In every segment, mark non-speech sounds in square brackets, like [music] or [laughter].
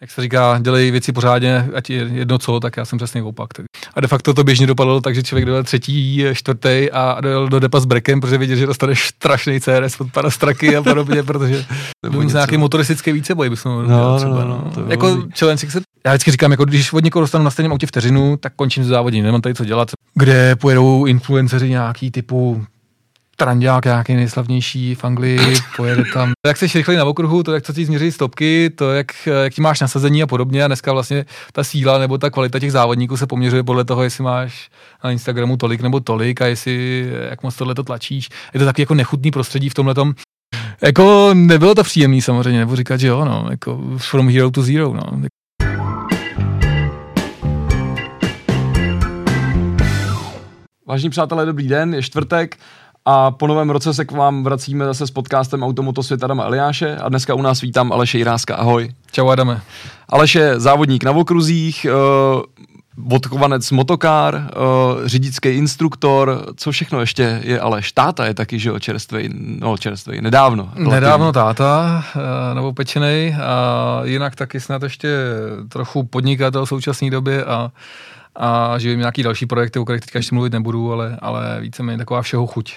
jak se říká, dělej věci pořádně, ať je jedno co, tak já jsem přesně opak. Tak. A de facto to běžně dopadlo tak, že člověk dojel třetí, čtvrtý a dojel do depa s brekem, protože viděl, že dostane strašný CRS od pana Straky a podobně, protože [laughs] byl nějaký motoristický víceboj, bychom no, no, třeba, no, no, no, Jako challenge, se, já vždycky říkám, jako když od někoho dostanu na stejném autě vteřinu, tak končím s závodím, nemám tady co dělat. Kde pojedou influenceři nějaký typu Trandák nějaký nejslavnější v Anglii, pojede tam. Jak se rychlej na okruhu, to jak co ti změří stopky, to jak, jak ti máš nasazení a podobně a dneska vlastně ta síla nebo ta kvalita těch závodníků se poměřuje podle toho, jestli máš na Instagramu tolik nebo tolik a jestli jak moc tohle to tlačíš. Je to taky jako nechutný prostředí v tomhle tom. Jako nebylo to příjemný samozřejmě, nebo říkat, že jo, no, jako from hero to zero, no. Vážení přátelé, dobrý den, je čtvrtek, a po novém roce se k vám vracíme zase s podcastem Automoto svět Adama Eliáše a dneska u nás vítám Aleše Jiráska. Ahoj. Čau Adame. Aleš je závodník na okruzích, uh, odkovanec motokár, uh, řidičský instruktor, co všechno ještě je Aleš? Táta je taky, že jo, čerstvej, no čerstvej, nedávno. Nedávno táta, uh, novopečenej a jinak taky snad ještě trochu podnikatel v současné době a a živím nějaký další projekty, o kterých teďka ještě mluvit nebudu, ale, ale víceméně taková všeho chuť.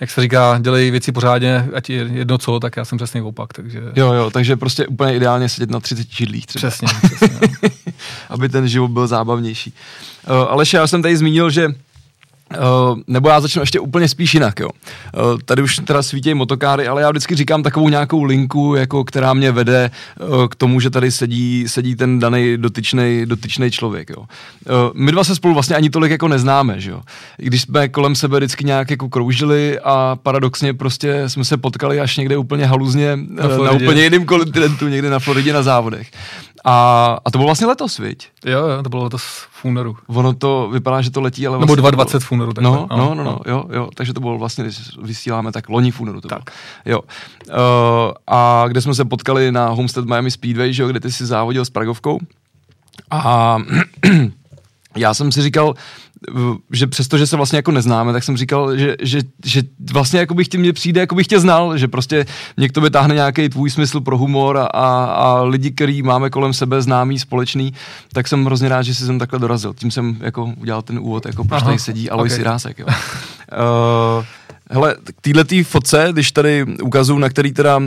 Jak se říká, dělej věci pořádně, ať je jedno co, tak já jsem přesně opak. Takže... Jo, jo, takže prostě úplně ideálně sedět na 30 židlích třeba. Přesně, přesně. [laughs] Aby ten život byl zábavnější. Uh, Aleše, já jsem tady zmínil, že Uh, nebo já začnu ještě úplně spíš jinak, jo. Uh, tady už teda svítějí motokáry, ale já vždycky říkám takovou nějakou linku, jako která mě vede uh, k tomu, že tady sedí, sedí ten daný dotyčný dotyčný člověk, jo. My dva se spolu vlastně ani tolik jako neznáme, že jo. I když jsme kolem sebe vždycky nějak jako kroužili a paradoxně prostě jsme se potkali až někde úplně haluzně na, na úplně jiném kontinentu, někde na Floridě na závodech. A, a to bylo vlastně letos, viď? Jo, jo, to bylo letos v únoru. Ono to vypadá, že to letí, ale vlastně Nebo 2020 v únoru. Takhle. No, no, no, no, jo, jo, takže to bylo vlastně, když vysíláme, tak loni v únoru to tak. Bylo. Jo. Uh, a kde jsme se potkali na Homestead Miami Speedway, že jo, kde ty si závodil s Pragovkou. A [clears throat] já jsem si říkal, že přesto, že se vlastně jako neznáme, tak jsem říkal, že, že, že vlastně jako bych tě mě přijde, jako bych tě znal, že prostě někdo vytáhne nějaký tvůj smysl pro humor a, a, a lidi, který máme kolem sebe známý, společný, tak jsem hrozně rád, že jsi sem takhle dorazil. Tím jsem jako udělal ten úvod, jako proč tady sedí Alois okay. Rásek. Jo. uh, [laughs] Hele, k této fotce, když tady ukazuju, na který teda uh,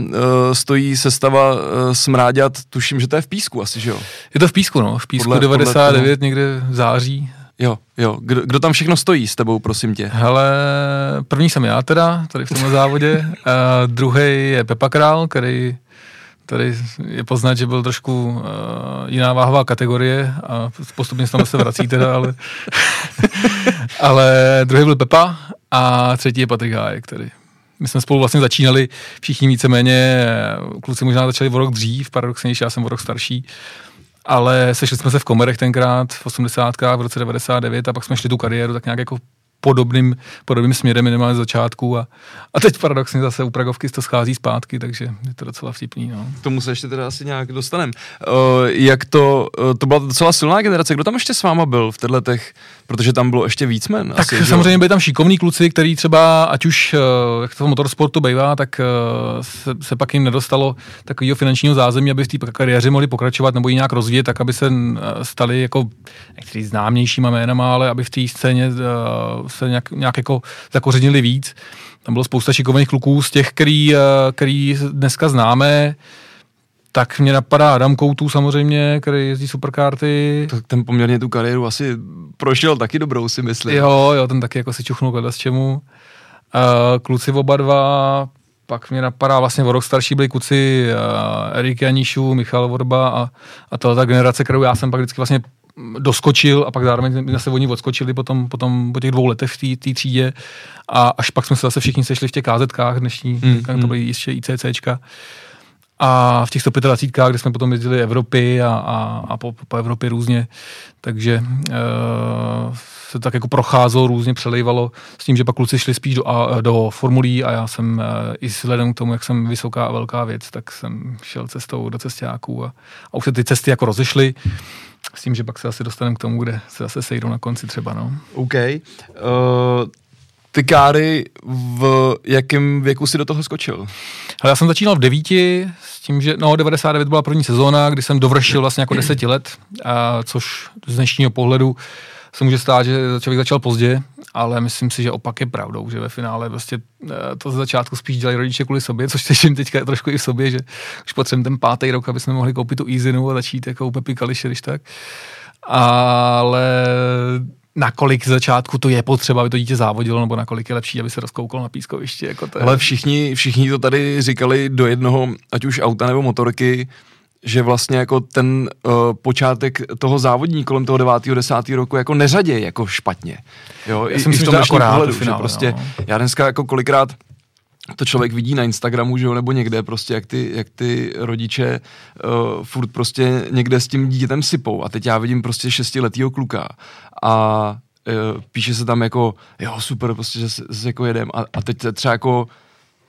stojí sestava uh, smráďat, tuším, že to je v písku asi, že jo? Je to v písku, no, v písku podle, 99, podle někde v září. Jo, jo. Kdo, kdo tam všechno stojí s tebou, prosím tě? Hele, první jsem já teda, tady v tomhle závodě. Uh, druhý je Pepa Král, který tady je poznat, že byl trošku uh, jiná váhová kategorie a postupně se tam se vrací teda, ale, [laughs] ale druhý byl Pepa a třetí je Patrik Hájek, který my jsme spolu vlastně začínali všichni víceméně, kluci možná začali o rok dřív, paradoxnější, já jsem o rok starší, ale sešli jsme se v Komerech tenkrát v 80. v roce 99 a pak jsme šli tu kariéru tak nějak jako podobným, podobným směrem minimálně z začátku a, a teď paradoxně zase u Pragovky to schází zpátky, takže je to docela vtipný. No. K tomu se ještě teda asi nějak dostaneme. Uh, jak to, uh, to byla docela silná generace, kdo tam ještě s váma byl v těchto těch, protože tam bylo ještě víc men. Tak asi, samozřejmě byli tam šikovní kluci, který třeba, ať už uh, jak to motorsportu bývá, tak uh, se, se, pak jim nedostalo takového finančního zázemí, aby v té kariéře mohli pokračovat nebo ji nějak rozvíjet, tak aby se stali jako některý známějšíma jménama, ale aby v té scéně se nějak, nějak jako zakořenili víc. Tam bylo spousta šikovných kluků z těch, který, eh, který dneska známe, tak mě napadá Adam Koutů samozřejmě, který jezdí superkarty. Tak ten poměrně tu kariéru asi prošel taky dobrou, si myslím. Jo, jo, ten taky jako si čuchnul z čemu. Uh, kluci oba dva, pak mě napadá vlastně o rok starší byli kluci uh, Erik Janíšů, Michal Vorba a, a ta generace, kterou já jsem pak vždycky vlastně doskočil a pak zároveň zase oni odskočili potom, potom po těch dvou letech v té třídě a až pak jsme se zase všichni sešli v těch KZkách dnešní, mm, to hmm. byly ještě ICCčka. A v těch 125, kde jsme potom jezdili Evropy a, a, a po, po Evropě různě, takže uh, se tak jako procházelo, různě přelejvalo s tím, že pak kluci šli spíš do, a, do formulí a já jsem uh, i vzhledem k tomu, jak jsem vysoká a velká věc, tak jsem šel cestou do cestáků a, a už se ty cesty jako rozešly. S tím, že pak se asi dostaneme k tomu, kde se zase sejdou na konci třeba, no. OK. Uh, ty káry, v jakém věku si do toho skočil? Ale já jsem začínal v devíti, s tím, že no, 99 byla první sezóna, kdy jsem dovršil vlastně jako deseti let, a což z dnešního pohledu se může stát, že člověk začal pozdě, ale myslím si, že opak je pravdou, že ve finále eh, to ze začátku spíš dělají rodiče kvůli sobě, což slyším teďka trošku i v sobě, že už potřebujeme ten pátý rok, aby jsme mohli koupit tu Easynu a začít jako u Pepi Kališe, když tak. Ale nakolik z začátku to je potřeba, aby to dítě závodilo, nebo nakolik je lepší, aby se rozkoukalo na pískovišti. Jako to je... Ale všichni, všichni to tady říkali do jednoho, ať už auta nebo motorky, že vlastně jako ten uh, počátek toho závodní kolem toho 9. 10. roku jako neřadě jako špatně. Jo, Já i, myslím, i v tom že akorát pohledu, finále, že prostě no. já dneska jako kolikrát to člověk vidí na Instagramu, že jo, nebo někde prostě, jak ty, jak ty rodiče uh, furt prostě někde s tím dítětem sypou. A teď já vidím prostě šestiletýho kluka a uh, píše se tam jako, jo, super, prostě, že se, se jako jedem. A, a teď třeba jako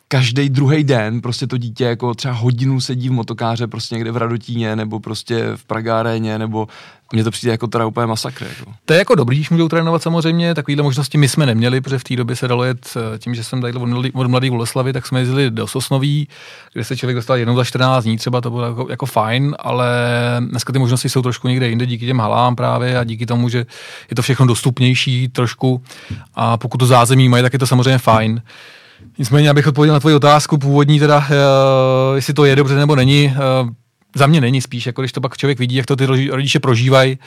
každý druhý den prostě to dítě jako třeba hodinu sedí v motokáře prostě někde v Radotíně nebo prostě v Pragáréně nebo mně to přijde jako teda úplně masakr. Jako. To je jako dobrý, když můžou trénovat samozřejmě, takovýhle možnosti my jsme neměli, protože v té době se dalo jet eh, tím, že jsem tady od mladý, Voleslavy, tak jsme jezdili do Sosnoví, kde se člověk dostal jenom za 14 dní, třeba to bylo jako, jako fajn, ale dneska ty možnosti jsou trošku někde jinde díky těm halám právě a díky tomu, že je to všechno dostupnější trošku a pokud to zázemí mají, tak je to samozřejmě fajn. Nicméně, abych odpověděl na tvoji otázku původní, teda, uh, jestli to je dobře nebo není, uh, za mě není spíš, jako když to pak člověk vidí, jak to ty rodiče prožívají,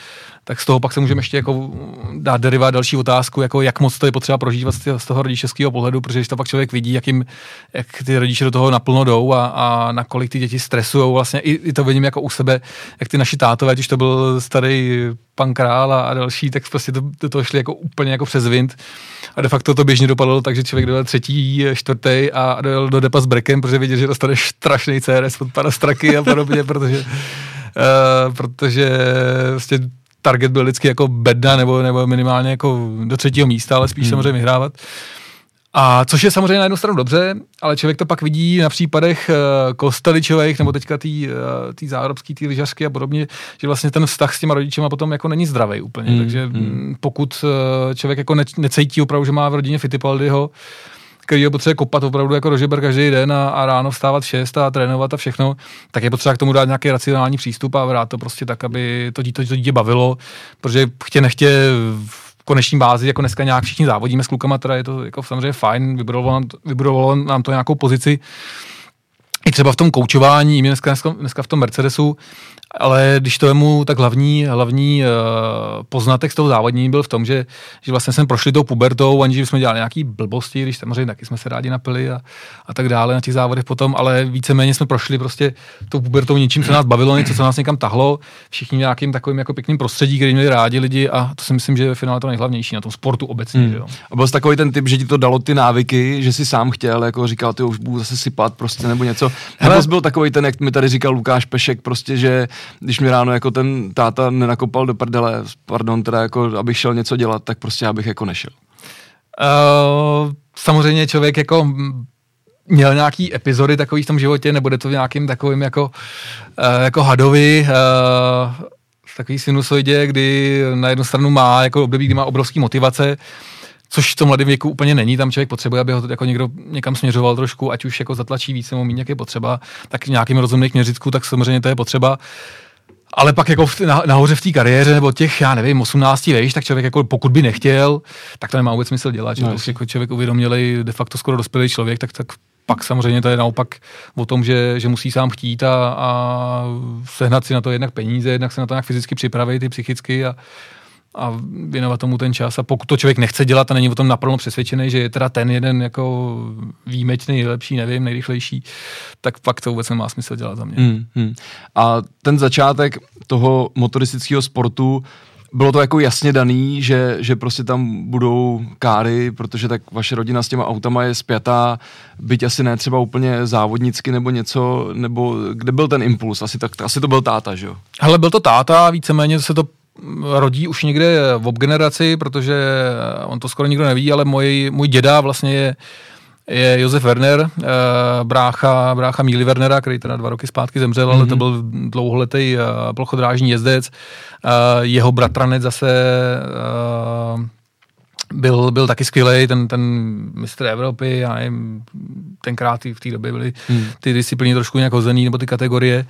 tak z toho pak se můžeme ještě jako dát derivát další otázku, jako jak moc to je potřeba prožívat z toho rodičovského pohledu, protože když to pak člověk vidí, jak, jim, jak ty rodiče do toho naplno jdou a, a nakolik ty děti stresují, vlastně i, i, to vidím jako u sebe, jak ty naši tátové, když to byl starý pan král a, a další, tak prostě to, to, to šli jako úplně jako přes wind. A de facto to běžně dopadlo tak, že člověk dojel třetí, čtvrtý a dojel do depa s brekem, protože viděl, že dostane strašný CRS od pana Straky a podobně, [laughs] protože, uh, protože vlastně target byl vždycky jako bedna nebo, nebo minimálně jako do třetího místa, ale spíš hmm. samozřejmě vyhrávat. A což je samozřejmě na jednu stranu dobře, ale člověk to pak vidí na případech uh, Kosteličových nebo teďka tý, uh, zárodský, tý lyžařky a podobně, že vlastně ten vztah s těma rodičema potom jako není zdravý úplně. Mm, Takže mm. pokud uh, člověk jako ne, necítí opravdu, že má v rodině Fittipaldiho, který je potřeba kopat opravdu jako rožeber každý den a, a ráno vstávat v 6 a trénovat a všechno, tak je potřeba k tomu dát nějaký racionální přístup a vrát to prostě tak, aby to dítě, to dítě bavilo, protože chtě nechtě v koneční bázi, jako dneska nějak všichni závodíme s klukama, teda je to jako samozřejmě fajn, vybudovalo nám vybudovalo nám to nějakou pozici, i třeba v tom koučování, dneska, dneska, dneska v tom Mercedesu, ale když to vemu, tak hlavní, hlavní uh, poznatek z toho závodní byl v tom, že, že vlastně jsme prošli tou pubertou, aniž jsme dělali nějaký blbosti, když samozřejmě taky jsme se rádi napili a, a tak dále na těch závodech potom, ale víceméně jsme prošli prostě tou pubertou něčím, co nás bavilo, něco, co nás někam tahlo, všichni nějakým takovým jako pěkným prostředí, který měli rádi lidi a to si myslím, že je ve finále to nejhlavnější na tom sportu obecně. Hmm. Jo. A byl jsi takový ten typ, že ti to dalo ty návyky, že si sám chtěl, jako říkal, ty už budu zase sypat prostě nebo něco. Hele, Nebo jsi byl takový ten, jak mi tady říkal Lukáš Pešek, prostě, že když mi ráno jako ten táta nenakopal do prdele, pardon, teda jako, abych šel něco dělat, tak prostě abych jako nešel. Uh, samozřejmě člověk jako měl nějaký epizody takový v tom životě, nebude to v nějakým takovým jako, uh, jako hadovi, uh, takový sinusoidě, kdy na jednu stranu má jako období, kdy má obrovský motivace, což v tom mladém věku úplně není, tam člověk potřebuje, aby ho to jako někdo někam směřoval trošku, ať už jako zatlačí víc nebo méně, jak je potřeba, tak nějakým rozumných měřitků, tak samozřejmě to je potřeba. Ale pak jako v, na, nahoře v té kariéře, nebo těch, já nevím, 18 vejš, tak člověk jako pokud by nechtěl, tak to nemá vůbec smysl dělat. Že no, to jako člověk uvědomělý, de facto skoro dospělý člověk, tak, tak pak samozřejmě to je naopak o tom, že, že musí sám chtít a, a sehnat si na to jednak peníze, jednak se na to nějak fyzicky připravit, i psychicky a, a věnovat tomu ten čas. A pokud to člověk nechce dělat a není o tom naplno přesvědčený, že je teda ten jeden jako výjimečný, nejlepší, nevím, nejrychlejší, tak pak to vůbec nemá smysl dělat za mě. Hmm, hmm. A ten začátek toho motoristického sportu, bylo to jako jasně daný, že, že prostě tam budou káry, protože tak vaše rodina s těma autama je spjatá, byť asi ne třeba úplně závodnicky nebo něco, nebo kde byl ten impuls? Asi, tak, asi to byl táta, že jo? Hele, byl to táta, víceméně se to rodí už někde v obgeneraci, protože on to skoro nikdo neví, ale můj, můj děda vlastně je, je Josef Werner, eh, brácha, brácha Míly Wernera, který teda dva roky zpátky zemřel, mm-hmm. ale to mhm. byl dlouholetý eh, plochodrážní jezdec. Eh, jeho bratranec zase byl, byl taky skvělý, ten, ten mistr Evropy, já nevím, tenkrát v té době byly hmm. ty disciplíny trošku nějak hozený, nebo ty kategorie,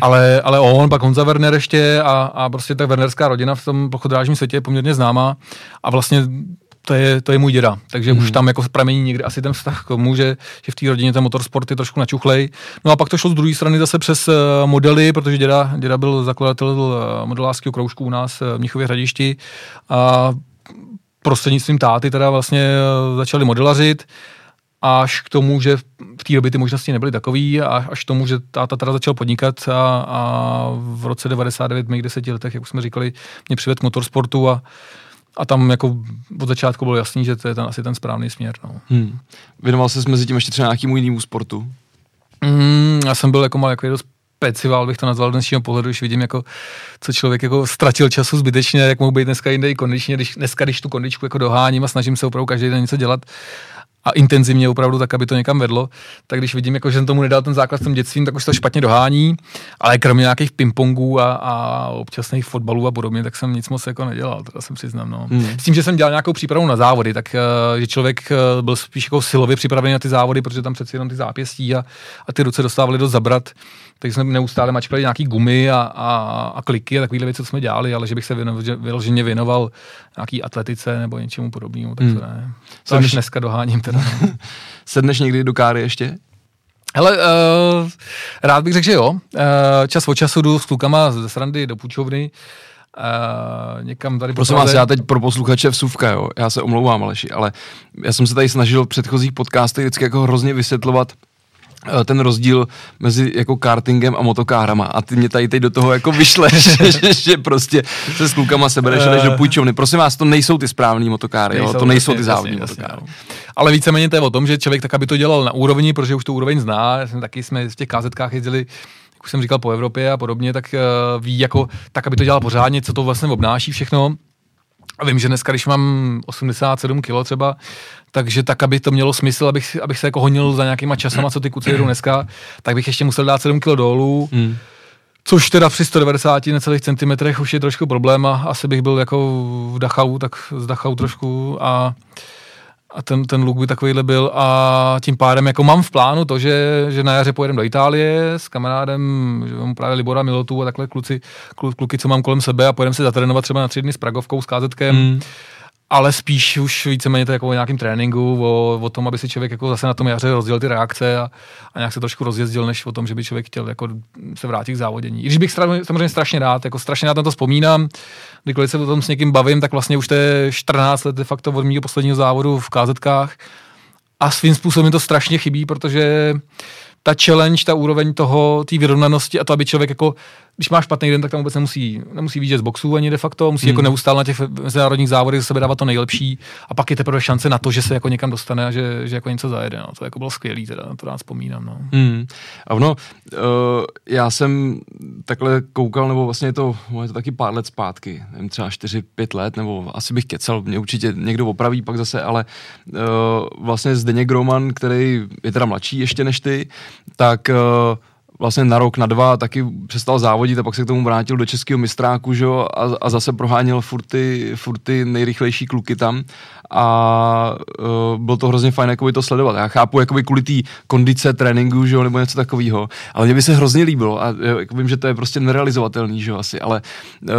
ale, ale on, pak Honza Werner ještě a, a prostě ta Wernerská rodina v tom pochodrážním světě je poměrně známá a vlastně to je, to je můj děda, takže hmm. už tam jako pramení někde asi ten vztah k tomu, že, že v té rodině ten motorsport je trošku načuchlej. No a pak to šlo z druhé strany zase přes uh, modely, protože děda, děda byl zakladatel uh, modelářského kroužku u nás uh, v Mnichově hradišti a prostřednictvím táty teda vlastně začali modelařit až k tomu, že v té době ty možnosti nebyly takový, a až k tomu, že táta teda začal podnikat a, a v roce 99, v mých deseti letech, jak už jsme říkali, mě přived k motorsportu a a tam jako od začátku bylo jasný, že to je ten, asi ten správný směr. No. Hmm. Věnoval se mezi tím ještě třeba nějakému jinému sportu? Mm, já jsem byl jako mal jako dost specival, bych to nazval dnešního pohledu, když vidím, jako, co člověk jako ztratil času zbytečně, jak mohu být dneska jinde i kondičně, když, dneska, když tu kondičku jako doháním a snažím se opravdu každý den něco dělat, a intenzivně opravdu tak, aby to někam vedlo, tak když vidím, jako, že jsem tomu nedal ten základ s tím dětstvím, tak už to špatně dohání, ale kromě nějakých pingpongů a, a občasných fotbalů a podobně, tak jsem nic moc jako nedělal, teda jsem přiznám. No. Hmm. S tím, že jsem dělal nějakou přípravu na závody, tak uh, že člověk uh, byl spíš jako silově připravený na ty závody, protože tam přeci jenom ty zápěstí a, a ty ruce dostávaly do zabrat takže jsme neustále mačkali nějaký gumy a, a, a kliky a takovéhle věci, co jsme dělali, ale že bych se vyloženě věnoval nějaký atletice nebo něčemu podobnému, tak to hmm. ne. To až dneska doháním teda. [laughs] Sedneš někdy do káry ještě? Hele, uh, rád bych řekl, že jo. Uh, čas od času jdu s klukama ze srandy do půjčovny, Uh, někam tady Prosím vás, já teď pro posluchače vsuvka, jo, já se omlouvám, Aleši, ale já jsem se tady snažil v předchozích podcastech vždycky jako hrozně vysvětlovat, ten rozdíl mezi jako kartingem a motokárama a ty mě tady teď do toho jako vyšleš, [laughs] že, že prostě se s klukama sebereš a jdeš do půjčovny. Prosím vás, to nejsou ty správní motokáry, nejsou, jo? to nejsou jasně, ty závodní jasně, motokáry. Jasně, no. Ale víceméně to je o tom, že člověk tak, aby to dělal na úrovni, protože už tu úroveň zná, já jsem taky jsme v těch kazetkách jezdili jak už jsem říkal, po Evropě a podobně, tak uh, ví jako, tak, aby to dělal pořádně, co to vlastně obnáší všechno. A vím, že dneska, když mám 87 kg třeba, takže tak, aby to mělo smysl, abych, abych se jako honil za nějakýma časama, co ty kuci jedou dneska, tak bych ještě musel dát 7 kg dolů. Hmm. Což teda při 190 necelých centimetrech už je trošku problém a asi bych byl jako v Dachau, tak z Dachau trošku a a ten, ten look by takovýhle byl a tím pádem jako mám v plánu to, že, že na jaře pojedeme do Itálie s kamarádem, že mám právě Libora Milotu a takhle kluci, kluky, co mám kolem sebe a pojedeme se zatrénovat třeba na tři dny s Pragovkou, s KZkem. Mm ale spíš už víceméně to jako o nějakém tréninku, o, o, tom, aby si člověk jako zase na tom jaře rozdělil ty reakce a, a nějak se trošku rozjezdil, než o tom, že by člověk chtěl jako se vrátit k závodění. I když bych samozřejmě strašně rád, jako strašně rád na to vzpomínám, kdykoliv se o tom s někým bavím, tak vlastně už to je 14 let de facto od mého posledního závodu v KZkách a svým způsobem to strašně chybí, protože ta challenge, ta úroveň toho, té vyrovnanosti a to, aby člověk jako když máš špatný den, tak tam vůbec nemusí, nemusí vidět z boxů ani de facto, musí jako hmm. jako neustále na těch mezinárodních závodech sebe dávat to nejlepší a pak je teprve šance na to, že se jako někam dostane a že, že jako něco zajede. No. To jako bylo skvělý, teda, to rád vzpomínám. No. Hmm. A ono, uh, já jsem takhle koukal, nebo vlastně je to, je to taky pár let zpátky, nevím, třeba 4-5 let, nebo asi bych kecal, mě určitě někdo opraví pak zase, ale uh, vlastně Zdeněk Groman, který je teda mladší ještě než ty, tak uh, vlastně na rok, na dva taky přestal závodit a pak se k tomu vrátil do českého mistráku že? A, a zase proháněl furt ty, furt ty nejrychlejší kluky tam a uh, bylo to hrozně fajn jakoby to sledovat. Já chápu jakoby kvůli té kondice tréninku, že nebo něco takového, ale mě by se hrozně líbilo a jako vím, že to je prostě nerealizovatelný, že asi, ale uh,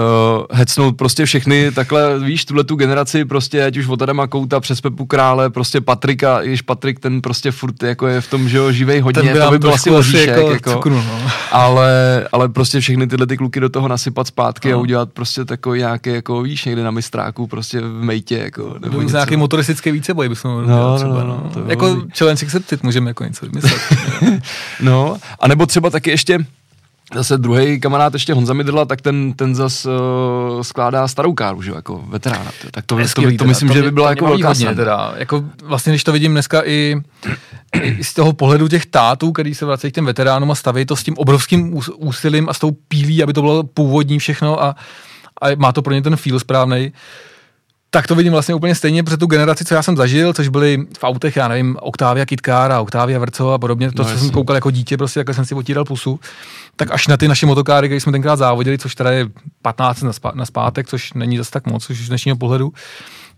hecnout prostě všechny takhle, víš, tuhle tu generaci prostě, ať už od Adama Kouta přes Pepu Krále, prostě Patrika, když Patrik ten prostě furt jako je v tom, že jo, živej hodně, by to by byl asi oříšek, jako, jako, cukru, no. ale, ale prostě všechny tyhle ty kluky do toho nasypat zpátky no. a udělat prostě takový nějaký, jako víš, někde na mistráku, prostě v mejtě, jako, nebo nějaký motoristický víceboj bychom mohli no, třeba, no, no. no. Jako challenge accepted můžeme jako něco vymyslet. [laughs] no, a nebo třeba taky ještě Zase druhý kamarád, ještě Honza Midrla, tak ten, ten zas uh, skládá starou káru, že jako veterána. Tak to, to, to, to, myslím, to že by byla jako velká hodně, teda. Jako vlastně, když to vidím dneska i, i z toho pohledu těch tátů, který se vracejí k těm veteránům a staví to s tím obrovským úsilím a s tou pílí, aby to bylo původní všechno a, a má to pro ně ten feel správný tak to vidím vlastně úplně stejně, protože tu generaci, co já jsem zažil, což byly v autech, já nevím, Octavia Kitcar a Octavia Verco a podobně, to, no, co jsem koukal jako dítě, prostě jak jsem si otíral pusu, tak až na ty naše motokáry, které jsme tenkrát závodili, což teda je 15 na, spá- na zpátek, což není zase tak moc, už z dnešního pohledu,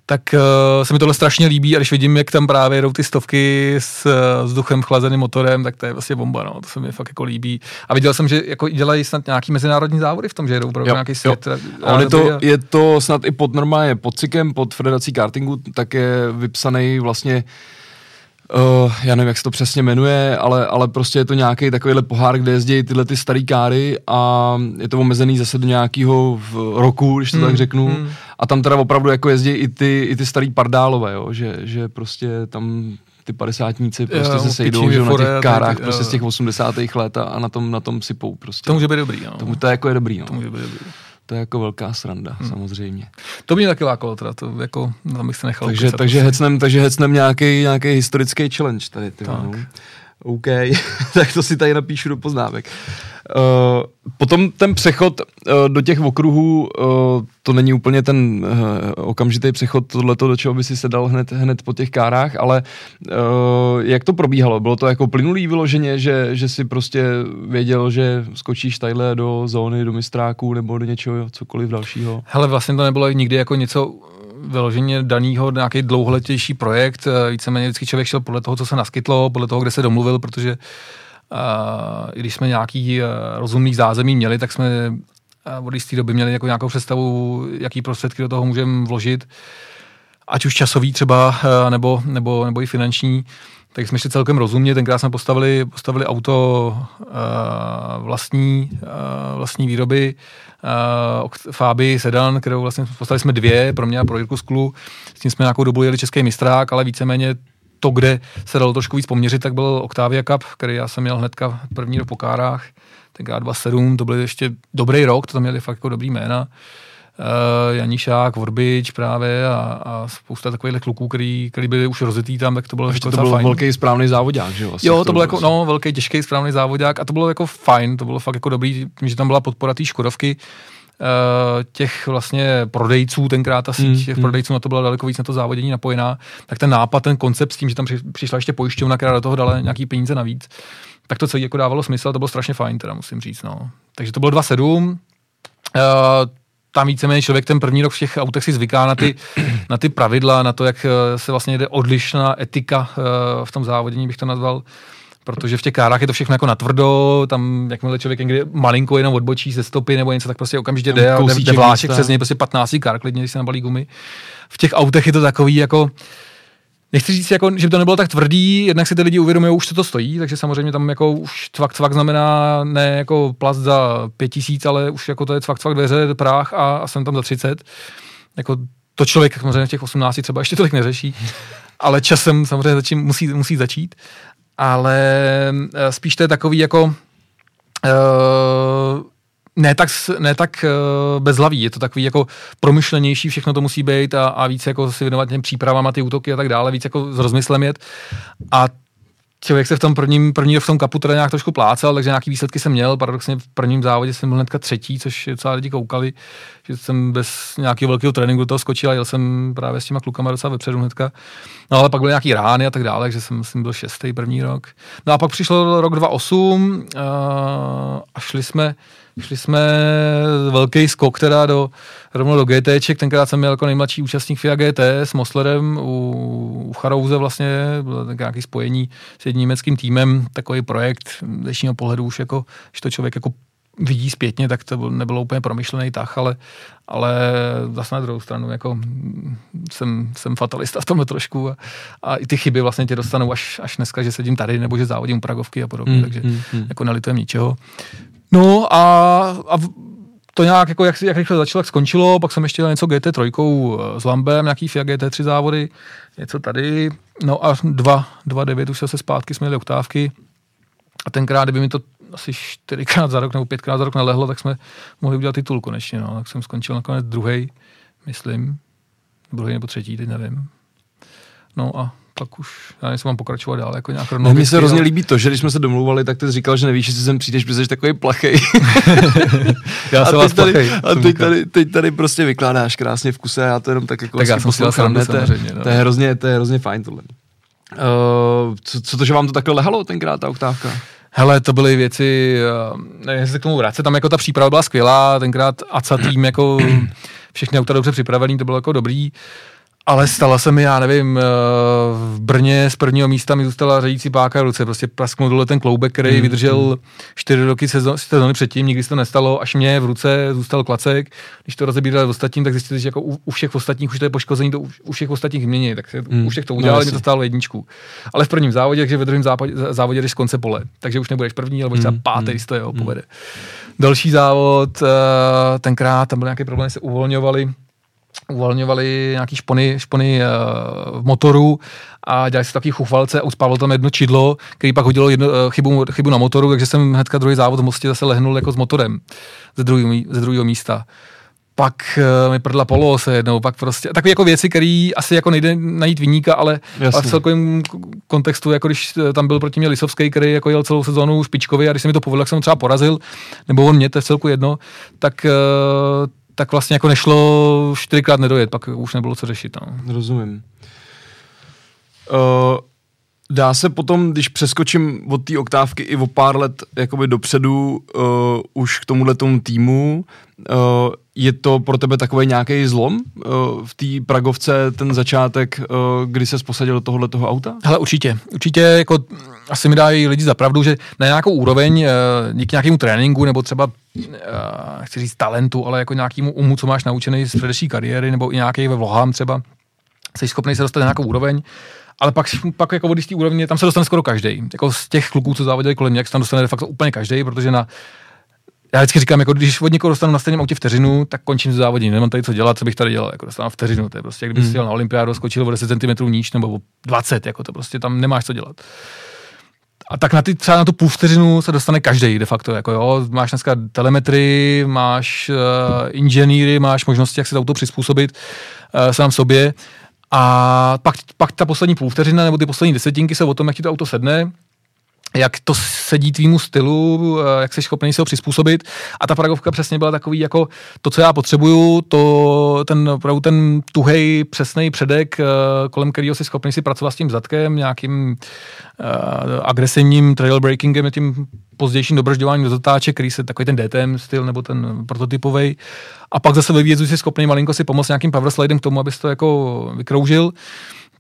tak uh, se mi tohle strašně líbí a když vidím, jak tam právě jedou ty stovky s uh, vzduchem chlazeným motorem, tak to je vlastně bomba, no. to se mi fakt jako líbí. A viděl jsem, že jako dělají snad nějaký mezinárodní závody v tom, že jedou pro nějaký svět. Jo. A je to, je to snad i pod normálně pod CIKem, pod Federací kartingu, tak je vypsaný vlastně Uh, já nevím, jak se to přesně jmenuje, ale, ale prostě je to nějaký takovýhle pohár, kde jezdí tyhle ty staré káry a je to omezený zase do nějakého roku, když to hmm, tak řeknu. Hmm. A tam teda opravdu jako jezdí i ty, i ty starý pardálové, jo? Že, že prostě tam ty padesátníci prostě jo, se sejdou že na těch kárách ty, prostě z těch 80. let a, a na tom, na tom sypou prostě. To může být dobrý, jo. To, to je jako je dobrý, no. To může být dobrý. To je jako velká sranda, hmm. samozřejmě. To mě taky lákalo, teda to jako, tam bych se nechal Takže, takže, hecnem, takže hecnem nějaký, nějaký historický challenge tady, ty tak. No. OK, [laughs] tak to si tady napíšu do poznámek. Uh, potom ten přechod uh, do těch okruhů, uh, to není úplně ten okamžitý přechod tohleto, do čeho by si se dal hned, hned po těch kárách, ale jak to probíhalo? Bylo to jako plynulý vyloženě, že, že si prostě věděl, že skočíš tadyhle do zóny, do mistráků nebo do něčeho, cokoliv dalšího? Hele, vlastně to nebylo nikdy jako něco vyloženě danýho nějaký dlouholetější projekt. Víceméně vždycky člověk šel podle toho, co se naskytlo, podle toho, kde se domluvil, protože uh, i když jsme nějaký uh, rozumný zázemí měli, tak jsme uh, od jisté doby měli jako nějakou představu, jaký prostředky do toho můžeme vložit, ať už časový třeba, uh, nebo, nebo, nebo i finanční. Tak jsme šli celkem rozumně, tenkrát jsme postavili, postavili auto uh, vlastní, uh, vlastní výroby, uh, Fabi sedan, kterou vlastně postavili jsme dvě, pro mě a pro Jirku Sklu. S tím jsme nějakou dobu jeli český mistrák, ale víceméně to, kde se dalo trošku víc poměřit, tak byl Octavia Cup, který já jsem měl hnedka první do pokárách, tenkrát 2.7, to byl ještě dobrý rok, to tam měli fakt jako dobrý jména. Uh, Janíšák, Vorbič právě a, a spousta takových kluků, který, který byli už rozjetý tam, tak to bylo Ještě jako to byl fajn. velký správný závodák, že jo? Jo, to byl jako, no, velký, těžký správný závodák a to bylo jako fajn, to bylo fakt jako dobrý, že tam byla podpora té Škodovky, Uh, těch vlastně prodejců, tenkrát ta síť mm, těch mm. prodejců na to byla daleko víc na to závodění napojená, tak ten nápad, ten koncept s tím, že tam přišla ještě pojišťovna, která do toho dala nějaký peníze navíc, tak to celé jako dávalo smysl a to bylo strašně fajn, teda musím říct. No. Takže to bylo 2.7. Uh, tam víceméně člověk ten první rok v těch autech si zvyká na ty, na ty pravidla, na to, jak eh, se vlastně jde odlišná etika uh, v tom závodění, bych to nazval protože v těch kárách je to všechno jako natvrdo, tam jakmile člověk někdy malinko jenom odbočí ze stopy nebo něco, tak prostě okamžitě jde a jde, jde vláček přes něj, prostě 15 kár klidně, když se nabalí gumy. V těch autech je to takový jako, Nechci říct, jako, že by to nebylo tak tvrdý, jednak si ty lidi uvědomují, už co to stojí, takže samozřejmě tam jako už cvak cvak znamená ne jako plast za pět tisíc, ale už jako to je cvak cvak dveře, práh a, a jsem tam za 30. Jako to člověk samozřejmě v těch 18 třeba ještě tolik neřeší, [laughs] ale časem samozřejmě začím, musí, musí začít ale eh, spíš to je takový jako uh, ne tak, ne tak uh, bezhlavý, je to takový jako promyšlenější, všechno to musí být a, a víc jako si věnovat těm přípravám a ty útoky a tak dále, víc jako s rozmyslem jet. A člověk se v tom prvním, první v tom kapu teda nějak trošku plácal, takže nějaký výsledky jsem měl. Paradoxně v prvním závodě jsem byl hnedka třetí, což docela lidi koukali, že jsem bez nějakého velkého tréninku do toho skočil a jel jsem právě s těma klukama docela vepředu hnedka. No ale pak byly nějaký rány a tak dále, takže jsem, jsem byl šestý první rok. No a pak přišel rok 2008 uh, a šli jsme Šli jsme velký skok teda do, rovno do GTček, tenkrát jsem měl jako nejmladší účastník FIA GT s Moslerem u, u Charouze vlastně, bylo nějaké spojení s jedním německým týmem, takový projekt dnešního pohledu už jako, že to člověk jako vidí zpětně, tak to nebylo úplně promyšlený tah, ale, ale zase na druhou stranu jako jsem, jsem fatalista v tomhle trošku a, a i ty chyby vlastně tě dostanou až, až dneska, že sedím tady nebo že závodím u Pragovky a podobně, mm, takže mm. jako nelitujem ničeho. No a, a to nějak, jako jak, jak rychle začalo, jak skončilo, pak jsem ještě něco GT3 eh, s Lambem, nějaký Fiat GT3 závody, něco tady, no a 2.9 už se zpátky jsme měli oktávky a tenkrát, kdyby mi to asi čtyřikrát za rok nebo pětkrát za rok nalehlo, tak jsme mohli udělat titul konečně, no. tak jsem skončil nakonec druhý, myslím, druhý nebo třetí, teď nevím. No a pak už, já nevím, mám pokračovat dál, jako nějak no, Mně se hrozně líbí to, že když jsme se domluvali, tak ty jsi říkal, že nevíš, jestli sem přijdeš, protože jsi takový plachej. [laughs] já jsem vás tady, plachej. A teď tady, teď tady prostě vykládáš krásně v kuse a já to jenom tak jako tak já jsem si srandu, samozřejmě. No. To, je hrozně, to je hrozně fajn tohle. Uh, co, co to, že vám to takhle lehalo tenkrát, ta oktávka? Hele, to byly věci, uh, nevím, jestli se k tomu vracet, tam jako ta příprava byla skvělá, tenkrát ACA tým jako [clears throat] všechny auta dobře připravený, to bylo jako dobrý. Ale stala se mi, já nevím, eh, v Brně z prvního místa mi zůstala řadící páka v ruce, prostě prasknul dole ten kloubek, který mm, vydržel mm. čtyři roky sezóny předtím, nikdy se to nestalo, až mě v ruce zůstal klacek, když to rozebírali v ostatním, tak zjistili, že jako u, u všech ostatních už to je poškození, to u, u všech ostatních mění, tak se, mm. u všech to no, udělali, no, mi to stálo jedničku. Ale v prvním závodě, takže ve druhém závodě, závodě jdeš z konce pole, takže už nebudeš první, ale budeš mm. třeba pátý, mm. to jo, povede. Další závod, eh, tenkrát tam byl nějaký problém, se uvolňovali, uvolňovali nějaký špony, špony uh, v motoru a dělali si takový chuchvalce a uspával tam jedno čidlo, který pak hodilo jedno, uh, chybu, chybu na motoru, takže jsem hnedka druhý závod v Mostě zase lehnul jako s motorem ze druhého, ze druhého místa. Pak uh, mi prdla polo se jednou, pak prostě, takové jako věci, které asi jako nejde najít vyníka, ale, ale v celkovém kontextu, jako když tam byl proti mě Lisovský, který jako jel celou sezónu špičkový a když se mi to povedlo, jak jsem ho třeba porazil, nebo on mě, to je v celku jedno, tak uh, tak vlastně jako nešlo čtyřikrát nedojet, pak už nebylo co řešit. No. Rozumím. Uh, dá se potom, když přeskočím od té oktávky i o pár let jakoby dopředu uh, už k tomuhle tomu týmu, uh, je to pro tebe takový nějaký zlom uh, v té Pragovce, ten začátek, uh, kdy se posadil do tohohle toho auta? Hele, určitě. Určitě jako asi mi dají lidi za pravdu, že na nějakou úroveň, uh, díky nějakému tréninku nebo třeba uh, chci říct talentu, ale jako nějakému umu, co máš naučený z předešší kariéry nebo i nějaký ve vlohám třeba, jsi schopný se dostat na nějakou úroveň, ale pak, pak jako od té úrovně, tam se dostane skoro každý. Jako z těch kluků, co závodili kolem mě, jak se tam dostane de facto úplně každý, protože na já vždycky říkám, jako když od někoho dostanu na stejném autě vteřinu, tak končím závodí. Nemám tady co dělat, co bych tady dělal. Jako dostanu vteřinu. To je prostě, kdybych hmm. jel na olympiádu, skočil o 10 cm níž nebo o 20, jako to prostě tam nemáš co dělat. A tak na ty, třeba na tu půl vteřinu se dostane každý de facto. Jako jo, máš dneska telemetry, máš uh, inženýry, máš možnosti, jak si to auto přizpůsobit uh, sám sobě. A pak, pak ta poslední půl vteřina nebo ty poslední desetinky jsou o tom, jak ti to auto sedne, jak to sedí tvýmu stylu, eh, jak jsi schopný se ho přizpůsobit. A ta paragovka přesně byla takový jako to, co já potřebuju, to ten opravdu ten tuhej, přesný předek, eh, kolem kterého jsi schopný si pracovat s tím zadkem, nějakým uh, agresivním trailbreakingem, tím pozdějším dobržďováním do zatáček, který se takový ten DTM styl nebo ten prototypový. A pak zase ve výjezdu si schopný malinko si pomoct nějakým power slidem k tomu, abys to jako vykroužil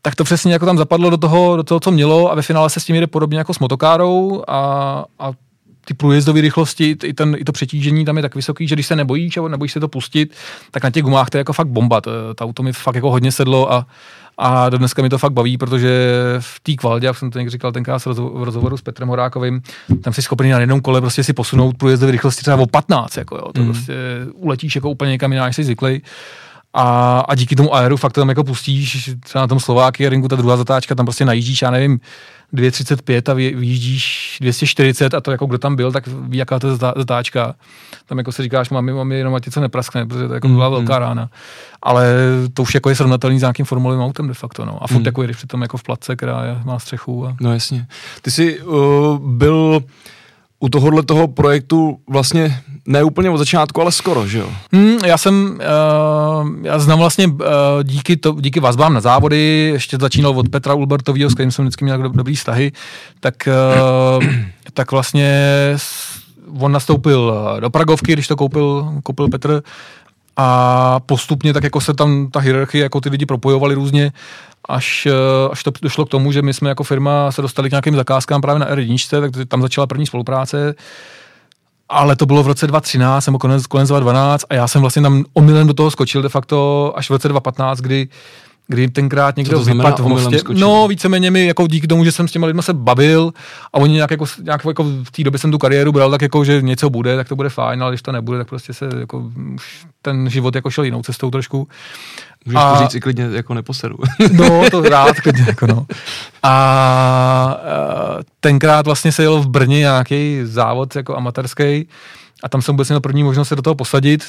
tak to přesně jako tam zapadlo do toho, do toho, co mělo a ve finále se s tím jde podobně jako s motokárou a, a ty průjezdové rychlosti, i, ten, i to přetížení tam je tak vysoký, že když se nebojíš a nebojíš se to pustit, tak na těch gumách to je jako fakt bomba. To, to auto mi fakt jako hodně sedlo a, a do dneska mi to fakt baví, protože v té kvalitě, jak jsem to někdy říkal tenkrát v rozhovoru s Petrem Horákovým, tam si schopný na jednom kole prostě si posunout průjezdové rychlosti třeba o 15, jako jo. To mm. prostě uletíš jako úplně někam jinak, jsi zvyklý. A, a díky tomu aeru fakt to tam jako pustíš, třeba na tom Slováky ringu, ta druhá zatáčka, tam prostě najíždíš, já nevím, 2,35 a vyjíždíš 240 a to jako kdo tam byl, tak ví, jaká to je zatáčka. Tam jako si říkáš, mami, mami, jenom ať co nepraskne, protože to jako byla mm, velká rána. Ale to už jako je srovnatelný s nějakým formulovým autem de facto, no. A furt mm. jako jedeš přitom jako v platce, která je, má střechu. A... No jasně. Ty jsi uh, byl u tohohle toho projektu vlastně ne úplně od začátku, ale skoro, že jo? Hmm, já jsem, uh, já znám vlastně uh, díky, to, díky vazbám na závody, ještě začínal od Petra Ulbertovýho, s kterým jsem vždycky měl do, dobrý vztahy, tak, uh, tak vlastně on nastoupil do Pragovky, když to koupil, koupil Petr a postupně tak jako se tam ta hierarchie, jako ty lidi propojovali různě, až, eh, až to došlo k tomu, že my jsme jako firma se dostali k nějakým zakázkám právě na R1, tak tam začala první spolupráce, ale to bylo v roce 2013 nebo konec, konec 2012 a já jsem vlastně tam omylem do toho skočil de facto až v roce 2015, kdy kdy tenkrát někdo vypadl v mostě. No, víceméně mi jako díky tomu, že jsem s těma lidmi se bavil a oni nějak jako, nějak jako v té době jsem tu kariéru bral tak jako, že něco bude, tak to bude fajn, ale když to nebude, tak prostě se jako už ten život jako šel jinou cestou trošku. Můžeš a, to říct i klidně jako neposedu. [laughs] no, to rád klidně, jako no. A, a tenkrát vlastně se jel v Brně nějaký závod jako amatérský a tam jsem vůbec měl první možnost se do toho posadit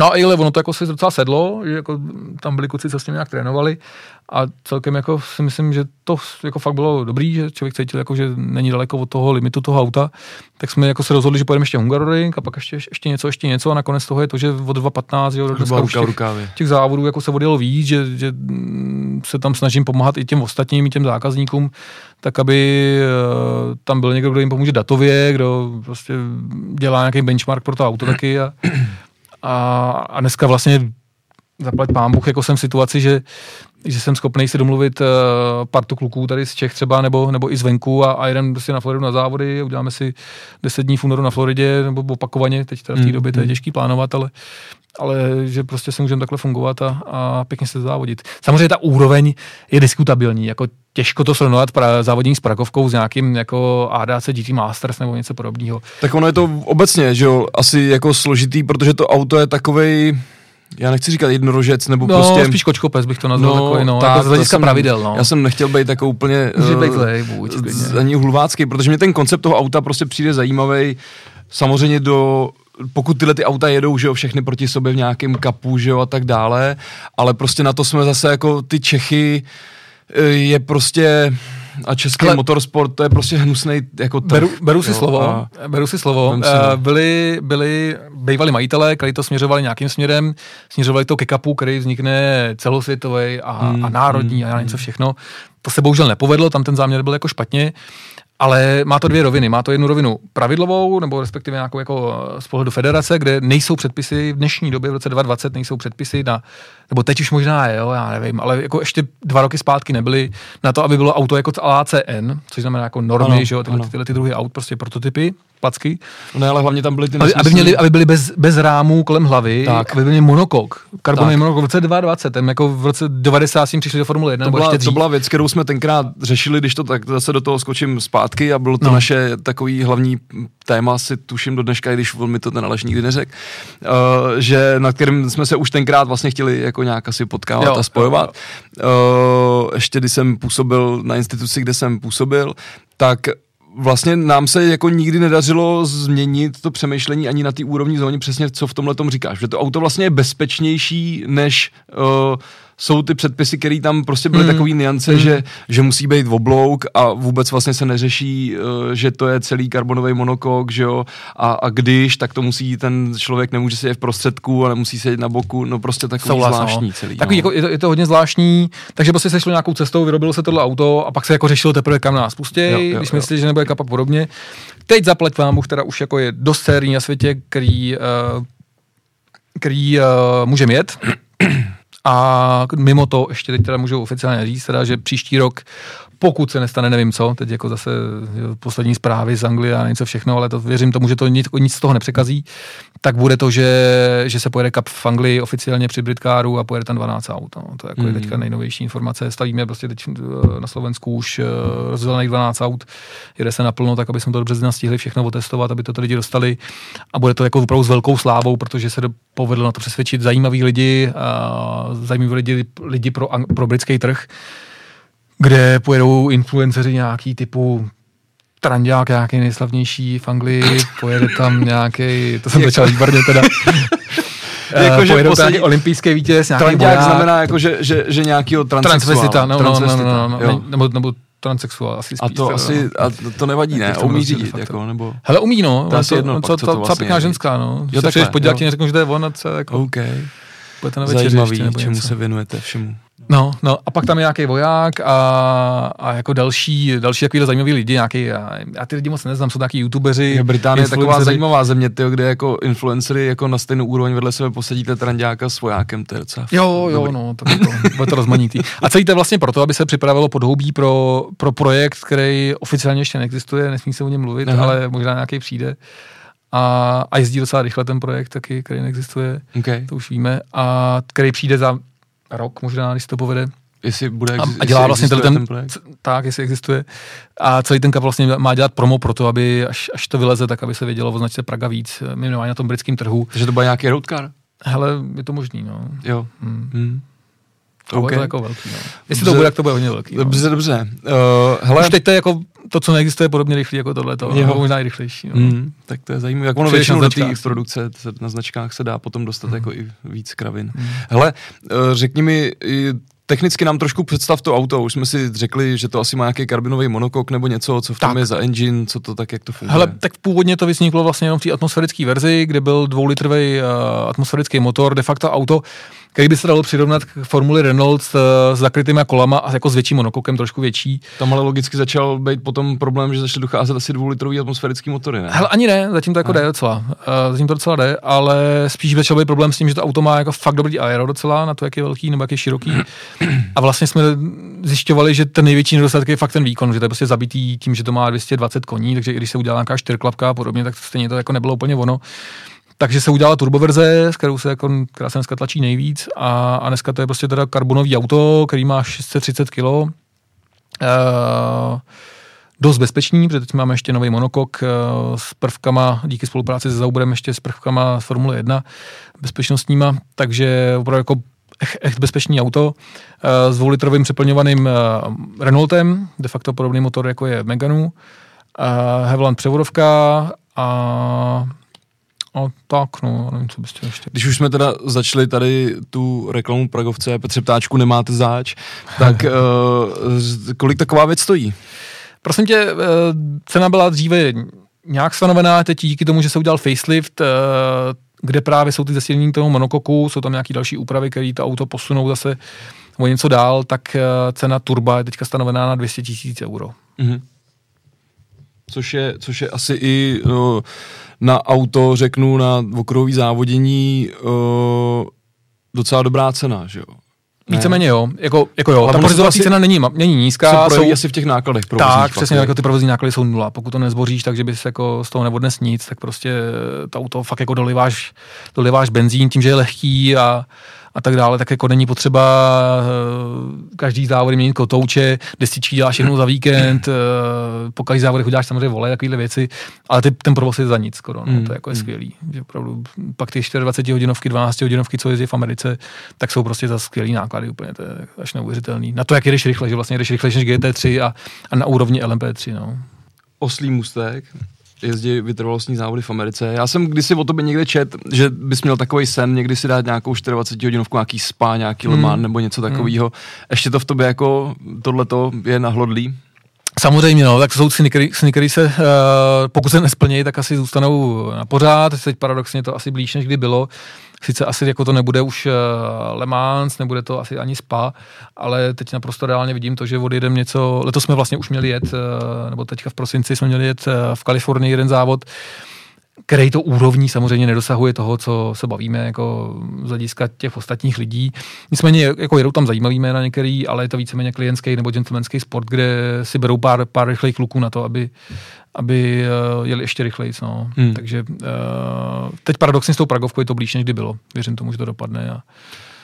No ale ono to jako si docela sedlo, že jako tam byli kluci, co s tím nějak trénovali a celkem jako si myslím, že to jako fakt bylo dobrý, že člověk cítil, jako, že není daleko od toho limitu toho auta, tak jsme jako se rozhodli, že pojedeme ještě Hungaroring a pak ještě, ještě něco, ještě něco a nakonec toho je to, že od 2.15 jo, dneska už těch, těch, závodů jako se odjelo víc, že, že se tam snažím pomáhat i těm ostatním, i těm zákazníkům, tak aby uh, tam byl někdo, kdo jim pomůže datově, kdo prostě dělá nějaký benchmark pro to auto taky a a, a dneska vlastně zaplať pán Bůh, jako jsem v situaci, že, že jsem schopný si domluvit uh, partu kluků tady z Čech třeba, nebo, nebo i zvenku a, a jeden prostě na Floridu na závody, uděláme si 10 dní v únoru na Floridě, nebo opakovaně, teď teda v té mm, době to je mm. těžký plánovat, ale, ale že prostě se můžeme takhle fungovat a, a pěkně se závodit. Samozřejmě ta úroveň je diskutabilní, jako těžko to srovnovat pra, závodní s Prakovkou s nějakým jako ADAC GT Masters nebo něco podobného. Tak ono je to obecně, že jo, asi jako složitý, protože to auto je takovej, já nechci říkat jednorožec, nebo no, prostě... spíš kočkopes bych to nazval, no, takový, no, tak, jako z hlediska jsem, pravidel, no. Já jsem nechtěl být jako úplně... Být zlej, buď, ani hulvácký, protože mě ten koncept toho auta prostě přijde zajímavý. Samozřejmě do pokud tyhle ty auta jedou, že jo, všechny proti sobě v nějakém kapu, že jo, a tak dále, ale prostě na to jsme zase jako ty Čechy, eh, je prostě a český Ale motorsport, to je prostě hnusný jako trh. Beru, beru si jo, slovo, a... beru si slovo. Uh, byli, byli bývali majitelé, kteří to směřovali nějakým směrem, směřovali to ke kapu, který vznikne celosvětový a, hmm, a národní hmm, a něco všechno. To se bohužel nepovedlo, tam ten záměr byl jako špatně. Ale má to dvě roviny. Má to jednu rovinu pravidlovou, nebo respektive nějakou jako z pohledu federace, kde nejsou předpisy v dnešní době, v roce 2020 nejsou předpisy na, nebo teď už možná je, jo, já nevím, ale jako ještě dva roky zpátky nebyly na to, aby bylo auto jako ACN, což znamená jako normy, ano, že jo, tyhle, tyhle, tyhle ty druhy aut, prostě prototypy, placky. Ne, ale hlavně tam byly ty aby, aby, měli, aby byli bez, bez rámů kolem hlavy, tak. aby byli monokok, karbonový monokok v roce 2020, tam jako v roce 90 jsme přišli do Formule 1, to byla, to byla věc, kterou jsme tenkrát řešili, když to tak zase do toho skočím zpátky a bylo to no. naše takový hlavní téma, si tuším do dneška, i když on mi to ten Aleš nikdy neřekl, uh, že na kterém jsme se už tenkrát vlastně chtěli jako nějak asi potkávat jo, a spojovat. Jo, jo. Uh, ještě když jsem působil na instituci, kde jsem působil, tak vlastně nám se jako nikdy nedařilo změnit to přemýšlení ani na té úrovni zóně přesně, co v tomhle tom říkáš. Že to auto vlastně je bezpečnější než uh, jsou ty předpisy, které tam prostě byly mm. takový niance, mm. že, že musí být oblouk a vůbec vlastně se neřeší, uh, že to je celý karbonový monokok, že jo, a, a když, tak to musí ten člověk nemůže sedět v prostředku a nemusí sedět na boku, no prostě takový Souhlas, no. zvláštní no. celý. Takový, no. jako, je, to, je to hodně zvláštní, takže prostě se šlo nějakou cestou, vyrobilo se tohle auto a pak se jako řešilo teprve, kam nás pustí, když myslíte, že nebude kapat podobně. Teď zaplet vám už teda už jako je dost sérií na světě, který, uh, který uh, může jet. A mimo to ještě teď teda můžu oficiálně říct, teda, že příští rok pokud se nestane nevím co, teď jako zase poslední zprávy z Anglie a něco všechno, ale to věřím tomu, že to nic, nic z toho nepřekazí, tak bude to, že, že se pojede Cup v Anglii oficiálně při Britkáru a pojede tam 12 aut. No. To jako mm. je teďka nejnovější informace. Stavíme prostě teď eh, na Slovensku už eh, rozdělených 12 aut, jede se naplno, tak aby jsme to dobře stihli všechno otestovat, aby to ty lidi dostali a bude to jako opravdu s velkou slávou, protože se povedlo na to přesvědčit zajímaví lidi, a zajímaví lidi, lidi pro, pro britský trh kde pojedou influenceři nějaký typu Trandák, nějaký nejslavnější v Anglii, pojede tam nějaký, to jsem začal výborně teda, [laughs] jako, že pojedou poslední... olympijský vítěz, nějaký Trandák voják. znamená jako, že, že, že nějakýho transvestita. No, no, no, no, no, no, nebo, nebo transexuál asi spíš. A to asi, no. a to nevadí, ne? A umí řídit, jako, nebo... Hele, umí, no. To, to, jedno, co, co, to vlastně pěkná ženská, no. Jo, se podívat, ti neřeknu, že to je on, a co, jako... OK. Zajímavý, čemu se věnujete všemu. No, no a pak tam je nějaký voják a, a jako další, další takovýhle zajímavý lidi, nějaký, já, já ty lidi moc neznám, jsou nějaký youtubeři. Jo, Británie je taková zajímavá země, tyjo, kde jako influencery jako na stejnou úroveň vedle sebe posadíte trandáka s vojákem, to je docela Jo, jo, dobrý. no, to, to, bude to rozmanitý. A celý to vlastně proto, aby se připravilo podhoubí pro, pro projekt, který oficiálně ještě neexistuje, nesmí se o něm mluvit, Aha. ale možná nějaký přijde. A, a jezdí docela rychle ten projekt taky, který neexistuje, okay. to už víme, a který přijde za rok možná, když to povede. Jestli bude exi- a, dělá vlastně ten, ten projekt? Tak, jestli existuje. A celý ten kap vlastně má dělat promo pro to, aby až, až to vyleze, tak aby se vědělo o značce Praga víc, minimálně na tom britském trhu. Takže to bude nějaký roadcar? Hele, je to možný, no. Jo. Hmm. Hmm. To okay. to jako velký, no. Jestli dobře, to bude, tak to bude hodně velký. Dobře, no. dobře. Uh, hele. Už teď to je jako to, co neexistuje, podobně rychlý jako tohle, to jo. možná i rychlejší. No. Mm, tak to je zajímavé. Jak ono většinou do té produkce na značkách se dá potom dostat mm. jako i víc kravin. Mm. Hele, uh, řekni mi, technicky nám trošku představ to auto. Už jsme si řekli, že to asi má nějaký karbinový monokok nebo něco, co v tom tak. je za engine, co to tak, jak to funguje. Hele, tak původně to vzniklo vlastně jenom v té atmosférické verzi, kde byl dvoulitrový uh, atmosférický motor. De facto auto který by se dalo přirovnat k formuli Renault s, s zakrytýma kolama a jako s větším monokokem, trošku větší. Tam ale logicky začal být potom problém, že začaly docházet asi dvoulitrový atmosférický motory, ne? Hele, ani ne, zatím to jako jde docela. Uh, zatím to docela jde, ale spíš začal být problém s tím, že to auto má jako fakt dobrý aero docela, na to, jak je velký nebo jak je široký. [clears throat] A vlastně jsme zjišťovali, že ten největší nedostatek je fakt ten výkon, že to je prostě zabitý tím, že to má 220 koní, takže i když se udělá nějaká čtyřklapka a podobně, tak stejně to jako nebylo úplně ono. Takže se udělala turboverze, s kterou se jako, se dneska tlačí nejvíc a, a dneska to je prostě teda karbonový auto, který má 630 kg. Uh, dost bezpečný, protože teď máme ještě nový monokok uh, s prvkama, díky spolupráci se Zauberem ještě s prvkama z Formule 1 bezpečnostníma, takže opravdu jako echt bezpečný auto uh, s dvoulitrovým přeplňovaným uh, Renaultem, de facto podobný motor, jako je Meganu, Hevland převodovka a a tak, no, nevím, co byste ještě. Když už jsme teda začali tady tu reklamu Pragovce, Petře Ptáčku, nemáte záč, tak [laughs] uh, kolik taková věc stojí? Prosím tě, uh, cena byla dříve nějak stanovená, teď díky tomu, že se udělal facelift, uh, kde právě jsou ty zesílení toho monokoku, jsou tam nějaké další úpravy, které to auto posunou zase o něco dál, tak cena turba je teďka stanovená na 200 tisíc euro. Mm-hmm. Což je, což je asi i uh, na auto, řeknu, na okruhový závodění uh, docela dobrá cena, že jo? Víceméně jo, jako, jako jo, Ale ta pořizovací cena není, není nízká. Se jsou asi v těch nákladech Tak, přesně, jako ty provozní náklady jsou nula. Pokud to nezboříš, takže bys jako z toho neodnes nic, tak prostě to auto fakt jako doliváš, doliváš benzín tím, že je lehký a, a tak dále, tak jako není potřeba uh, každý závod měnit kotouče, destičky děláš jednou za víkend, uh, po každý závod uděláš samozřejmě vole, takovéhle věci, ale ty, ten provoz je za nic skoro, no, mm. to je jako je skvělý. Že opravdu, pak ty 24 hodinovky, 12 hodinovky, co jezdí v Americe, tak jsou prostě za skvělý náklady úplně, to je až neuvěřitelný. Na to, jak jdeš rychle, že vlastně jdeš rychle než GT3 a, a na úrovni LMP3, no. Oslý můstek, jezdí vytrvalostní závody v Americe. Já jsem kdysi o tobě někde čet, že bys měl takový sen, někdy si dát nějakou 24 hodinovku, nějaký spa, nějaký hmm. Le nebo něco takového. Hmm. Ještě to v tobě jako tohleto je nahlodlý? Samozřejmě, no, tak jsou sny, který se, uh, pokud se nesplnějí, tak asi zůstanou na pořád. Teď paradoxně to asi blíž, než kdy bylo. Sice asi jako to nebude už uh, Le Mans, nebude to asi ani Spa, ale teď naprosto reálně vidím to, že odjedeme něco, letos jsme vlastně už měli jet, uh, nebo teďka v prosinci jsme měli jet uh, v Kalifornii jeden závod, který to úrovní samozřejmě nedosahuje toho, co se bavíme jako z hlediska těch ostatních lidí. Nicméně jako jedou tam zajímavý jména některý, ale je to víceméně klientský nebo gentlemanský sport, kde si berou pár, pár rychlejch kluků na to, aby, aby uh, jeli ještě rychleji. No. Hmm. Takže uh, teď paradoxně s tou Pragovkou je to blíž, než kdy bylo. Věřím tomu, že to dopadne. A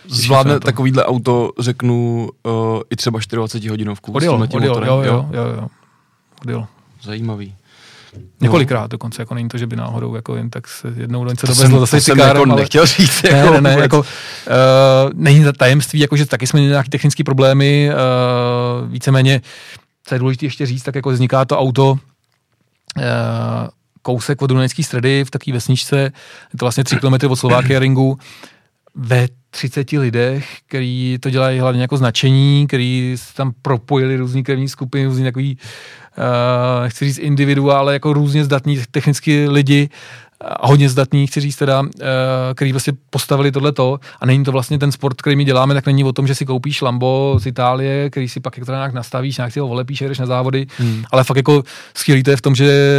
Zvládne takovýhle auto, řeknu, uh, i třeba 24 hodinovku. Odjel, odjel, jo, jo, jo, jo, odjel. Zajímavý. Několikrát dokonce, jako není to, že by náhodou jako jen tak se jednou něco dovezlo zase jsem jako ale... nechtěl říct. Jako ne, ne, ne, jako, uh, není to tajemství, jako, že taky jsme měli nějaké technické problémy, uh, víceméně, co je důležité ještě říct, tak jako vzniká to auto uh, kousek od Dunajské středy v takové vesničce, je to vlastně 3 km od Slovákia ringu, ve 30 lidech, který to dělají hlavně jako značení, který tam propojili různý krevní skupiny, různý takový, uh, chci říct individua, ale jako různě zdatní technicky lidi, a hodně zdatní, chci říct teda, uh, který vlastně postavili tohleto a není to vlastně ten sport, který my děláme, tak není o tom, že si koupíš Lambo z Itálie, který si pak jak to nějak nastavíš, nějak si ho volepíš, jdeš na závody, hmm. ale fakt jako skvělý to je v tom, že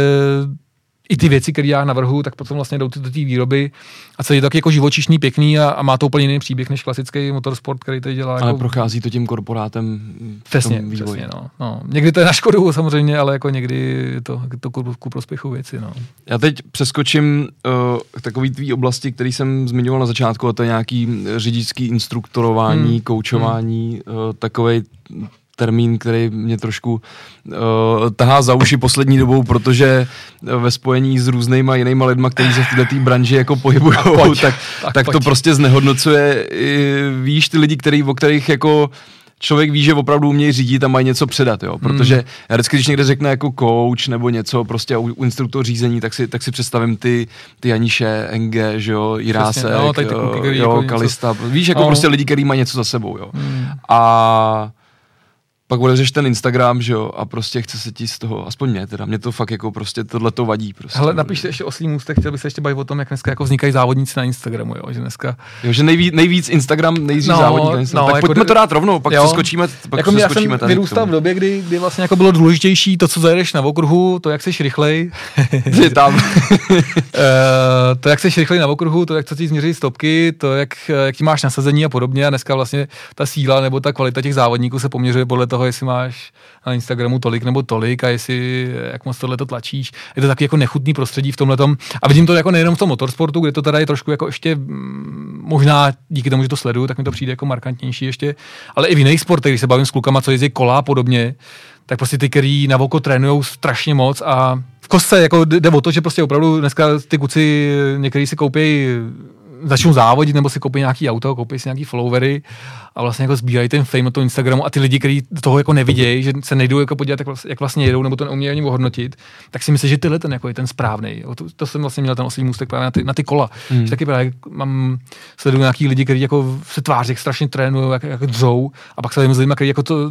i ty věci, které já navrhu, tak potom vlastně jdou do té výroby a celý je taky jako živočišný, pěkný a, a, má to úplně jiný příběh než klasický motorsport, který tady dělá. Ale jako... prochází to tím korporátem v přesně, tom vývoji. Přesně, no, no. Někdy to je na škodu samozřejmě, ale jako někdy je to, to ku, ku prospěchu věci. No. Já teď přeskočím uh, k takový tvý oblasti, který jsem zmiňoval na začátku, a to je nějaký řidičský instruktorování, hmm. koučování, hmm. uh, takovej termín, který mě trošku uh, tahá za uši poslední dobou, protože ve spojení s různýma jinýma lidma, kteří se v této branži jako pohybují, tak, tak, tak to prostě znehodnocuje. Víš, ty lidi, který, o kterých jako člověk ví, že opravdu umějí řídit a mají něco předat, jo. Protože hmm. já vždycky, když někde řekne jako coach nebo něco, prostě u, u instruktor řízení, tak si, tak si představím ty, ty Janiše, NG, že jo, Jirásek, no, jo, jo, jako Kalista, něco... víš, jako no. prostě lidi, kteří mají něco za sebou, jo. Hmm. A pak otevřeš ten Instagram, že jo, a prostě chce se ti z toho, aspoň mě teda, mě to fakt jako prostě tohle to vadí. Prostě. Hele, napište ještě oslý můstek, chtěl bych se ještě bavit o tom, jak dneska jako vznikají závodníci na Instagramu, jo, že dneska... Jo, že nejvíc, nejvíc Instagram, nejdřív no, závodník na Instagram. No, tak jako pojďme to dát rovnou, pak jo, skočíme, pak jako já jsem vyrůstal v době, kdy, kdy vlastně jako bylo důležitější to, co zajedeš na okruhu, to, jak jsi rychlej. [laughs] tam. [laughs] [laughs] Eh, to, jak jsi rychlej na okruhu, to, jak co ti změří stopky, to, jak, jak ti máš nasazení a podobně. A dneska vlastně ta síla nebo ta kvalita těch závodníků se poměřuje podle toho, jestli máš na Instagramu tolik nebo tolik a jestli jak moc tohle to tlačíš. Je to taky jako nechutný prostředí v tomhle A vidím to jako nejenom v tom motorsportu, kde to teda je trošku jako ještě mm, možná díky tomu, že to sleduju, tak mi to přijde jako markantnější ještě, ale i v jiných sportech, když se bavím s klukama, co jezdí kola a podobně, tak prostě ty, který na voko trénují strašně moc a v kostce jako jde o to, že prostě opravdu dneska ty kuci některý si koupí začnou závodit nebo si koupí nějaký auto, koupí si nějaký followery a vlastně jako sbírají ten fame na tom Instagramu a ty lidi, kteří toho jako nevidějí, že se nejdou jako podívat, jak vlastně, jedou, nebo to neumějí ani ohodnotit, tak si myslím, že tyhle ten jako je ten správný. To, to, jsem vlastně měl ten oslý můstek právě na ty, na ty kola. Hmm. Že taky právě mám sleduju nějaký lidi, kteří jako se tváří, jak strašně trénují, jak, jak dřou a pak se s lidmi, kteří jako to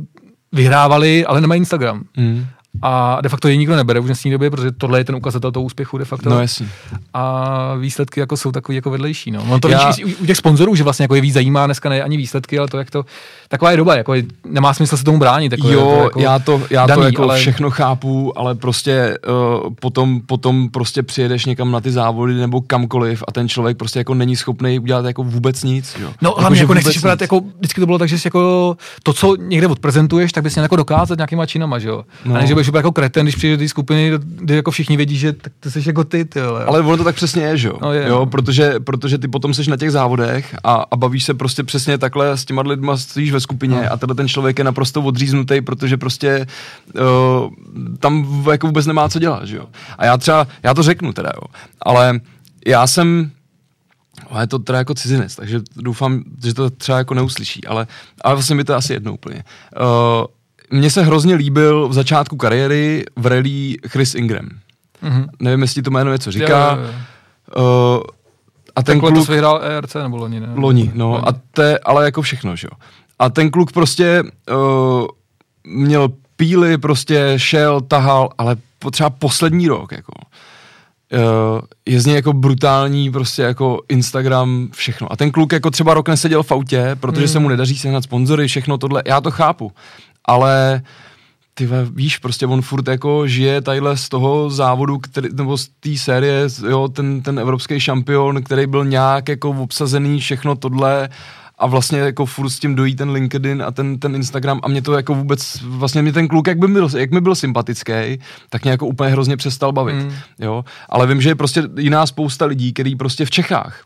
vyhrávali, ale nemají Instagram. Hmm a de facto je nikdo nebere v dnešní době, protože tohle je ten ukazatel toho úspěchu de facto. No jasně. A výsledky jako jsou takový jako vedlejší. No. On to Já... vidíš u, těch sponzorů, že vlastně jako je víc zajímá dneska ne ani výsledky, ale to, jak to, taková je doba, jako je, nemá smysl se tomu bránit. Jako jo, to jako já to, já daný, to jako ale... všechno chápu, ale prostě uh, potom, potom prostě přijedeš někam na ty závody nebo kamkoliv a ten člověk prostě jako není schopný udělat jako vůbec nic. Jo. No hlavně jako, jako nechceš vypadat, jako vždycky to bylo tak, že jsi jako to, co někde odprezentuješ, tak bys měl jako dokázat nějakýma činama, že jo. No. A ne, že budeš jako kreten, když přijde do té skupiny, kde jako všichni vědí, že tak to jsi jako ty, ty ale. ale ono to tak přesně je, že no, je. jo? Protože, protože ty potom seš na těch závodech a, a bavíš se prostě přesně takhle s těma lidma, stojíš ve skupině no. a tenhle ten člověk je naprosto odříznutý, protože prostě uh, tam jako vůbec nemá co dělat, že jo. A já třeba, já to řeknu teda, jo, ale já jsem ale je to teda jako cizinec, takže doufám, že to třeba jako neuslyší, ale, ale vlastně mi to asi jedno úplně. Uh, mně se hrozně líbil v začátku kariéry v rally Chris Ingram. Mm-hmm. Nevím, jestli to jméno něco říká. Jo, jo, jo. Uh, a ten kluk... to vyhrál ERC nebo loni, ne? Loni, no. Loni. A te, ale jako všechno, že jo. A ten kluk prostě uh, měl píly, prostě šel, tahal, ale třeba poslední rok, jako uh, je z něj jako brutální prostě jako Instagram, všechno. A ten kluk jako třeba rok neseděl v autě, protože mm. se mu nedaří sehnat sponzory, všechno tohle, já to chápu ale ty víš, prostě on furt jako žije tadyhle z toho závodu, který, nebo z té série, jo, ten, ten evropský šampion, který byl nějak jako obsazený, všechno tohle a vlastně jako furt s tím dojí ten LinkedIn a ten, ten Instagram a mě to jako vůbec, vlastně mě ten kluk, jak, by byl, jak mi byl sympatický, tak mě jako úplně hrozně přestal bavit, mm. jo, ale vím, že je prostě jiná spousta lidí, který prostě v Čechách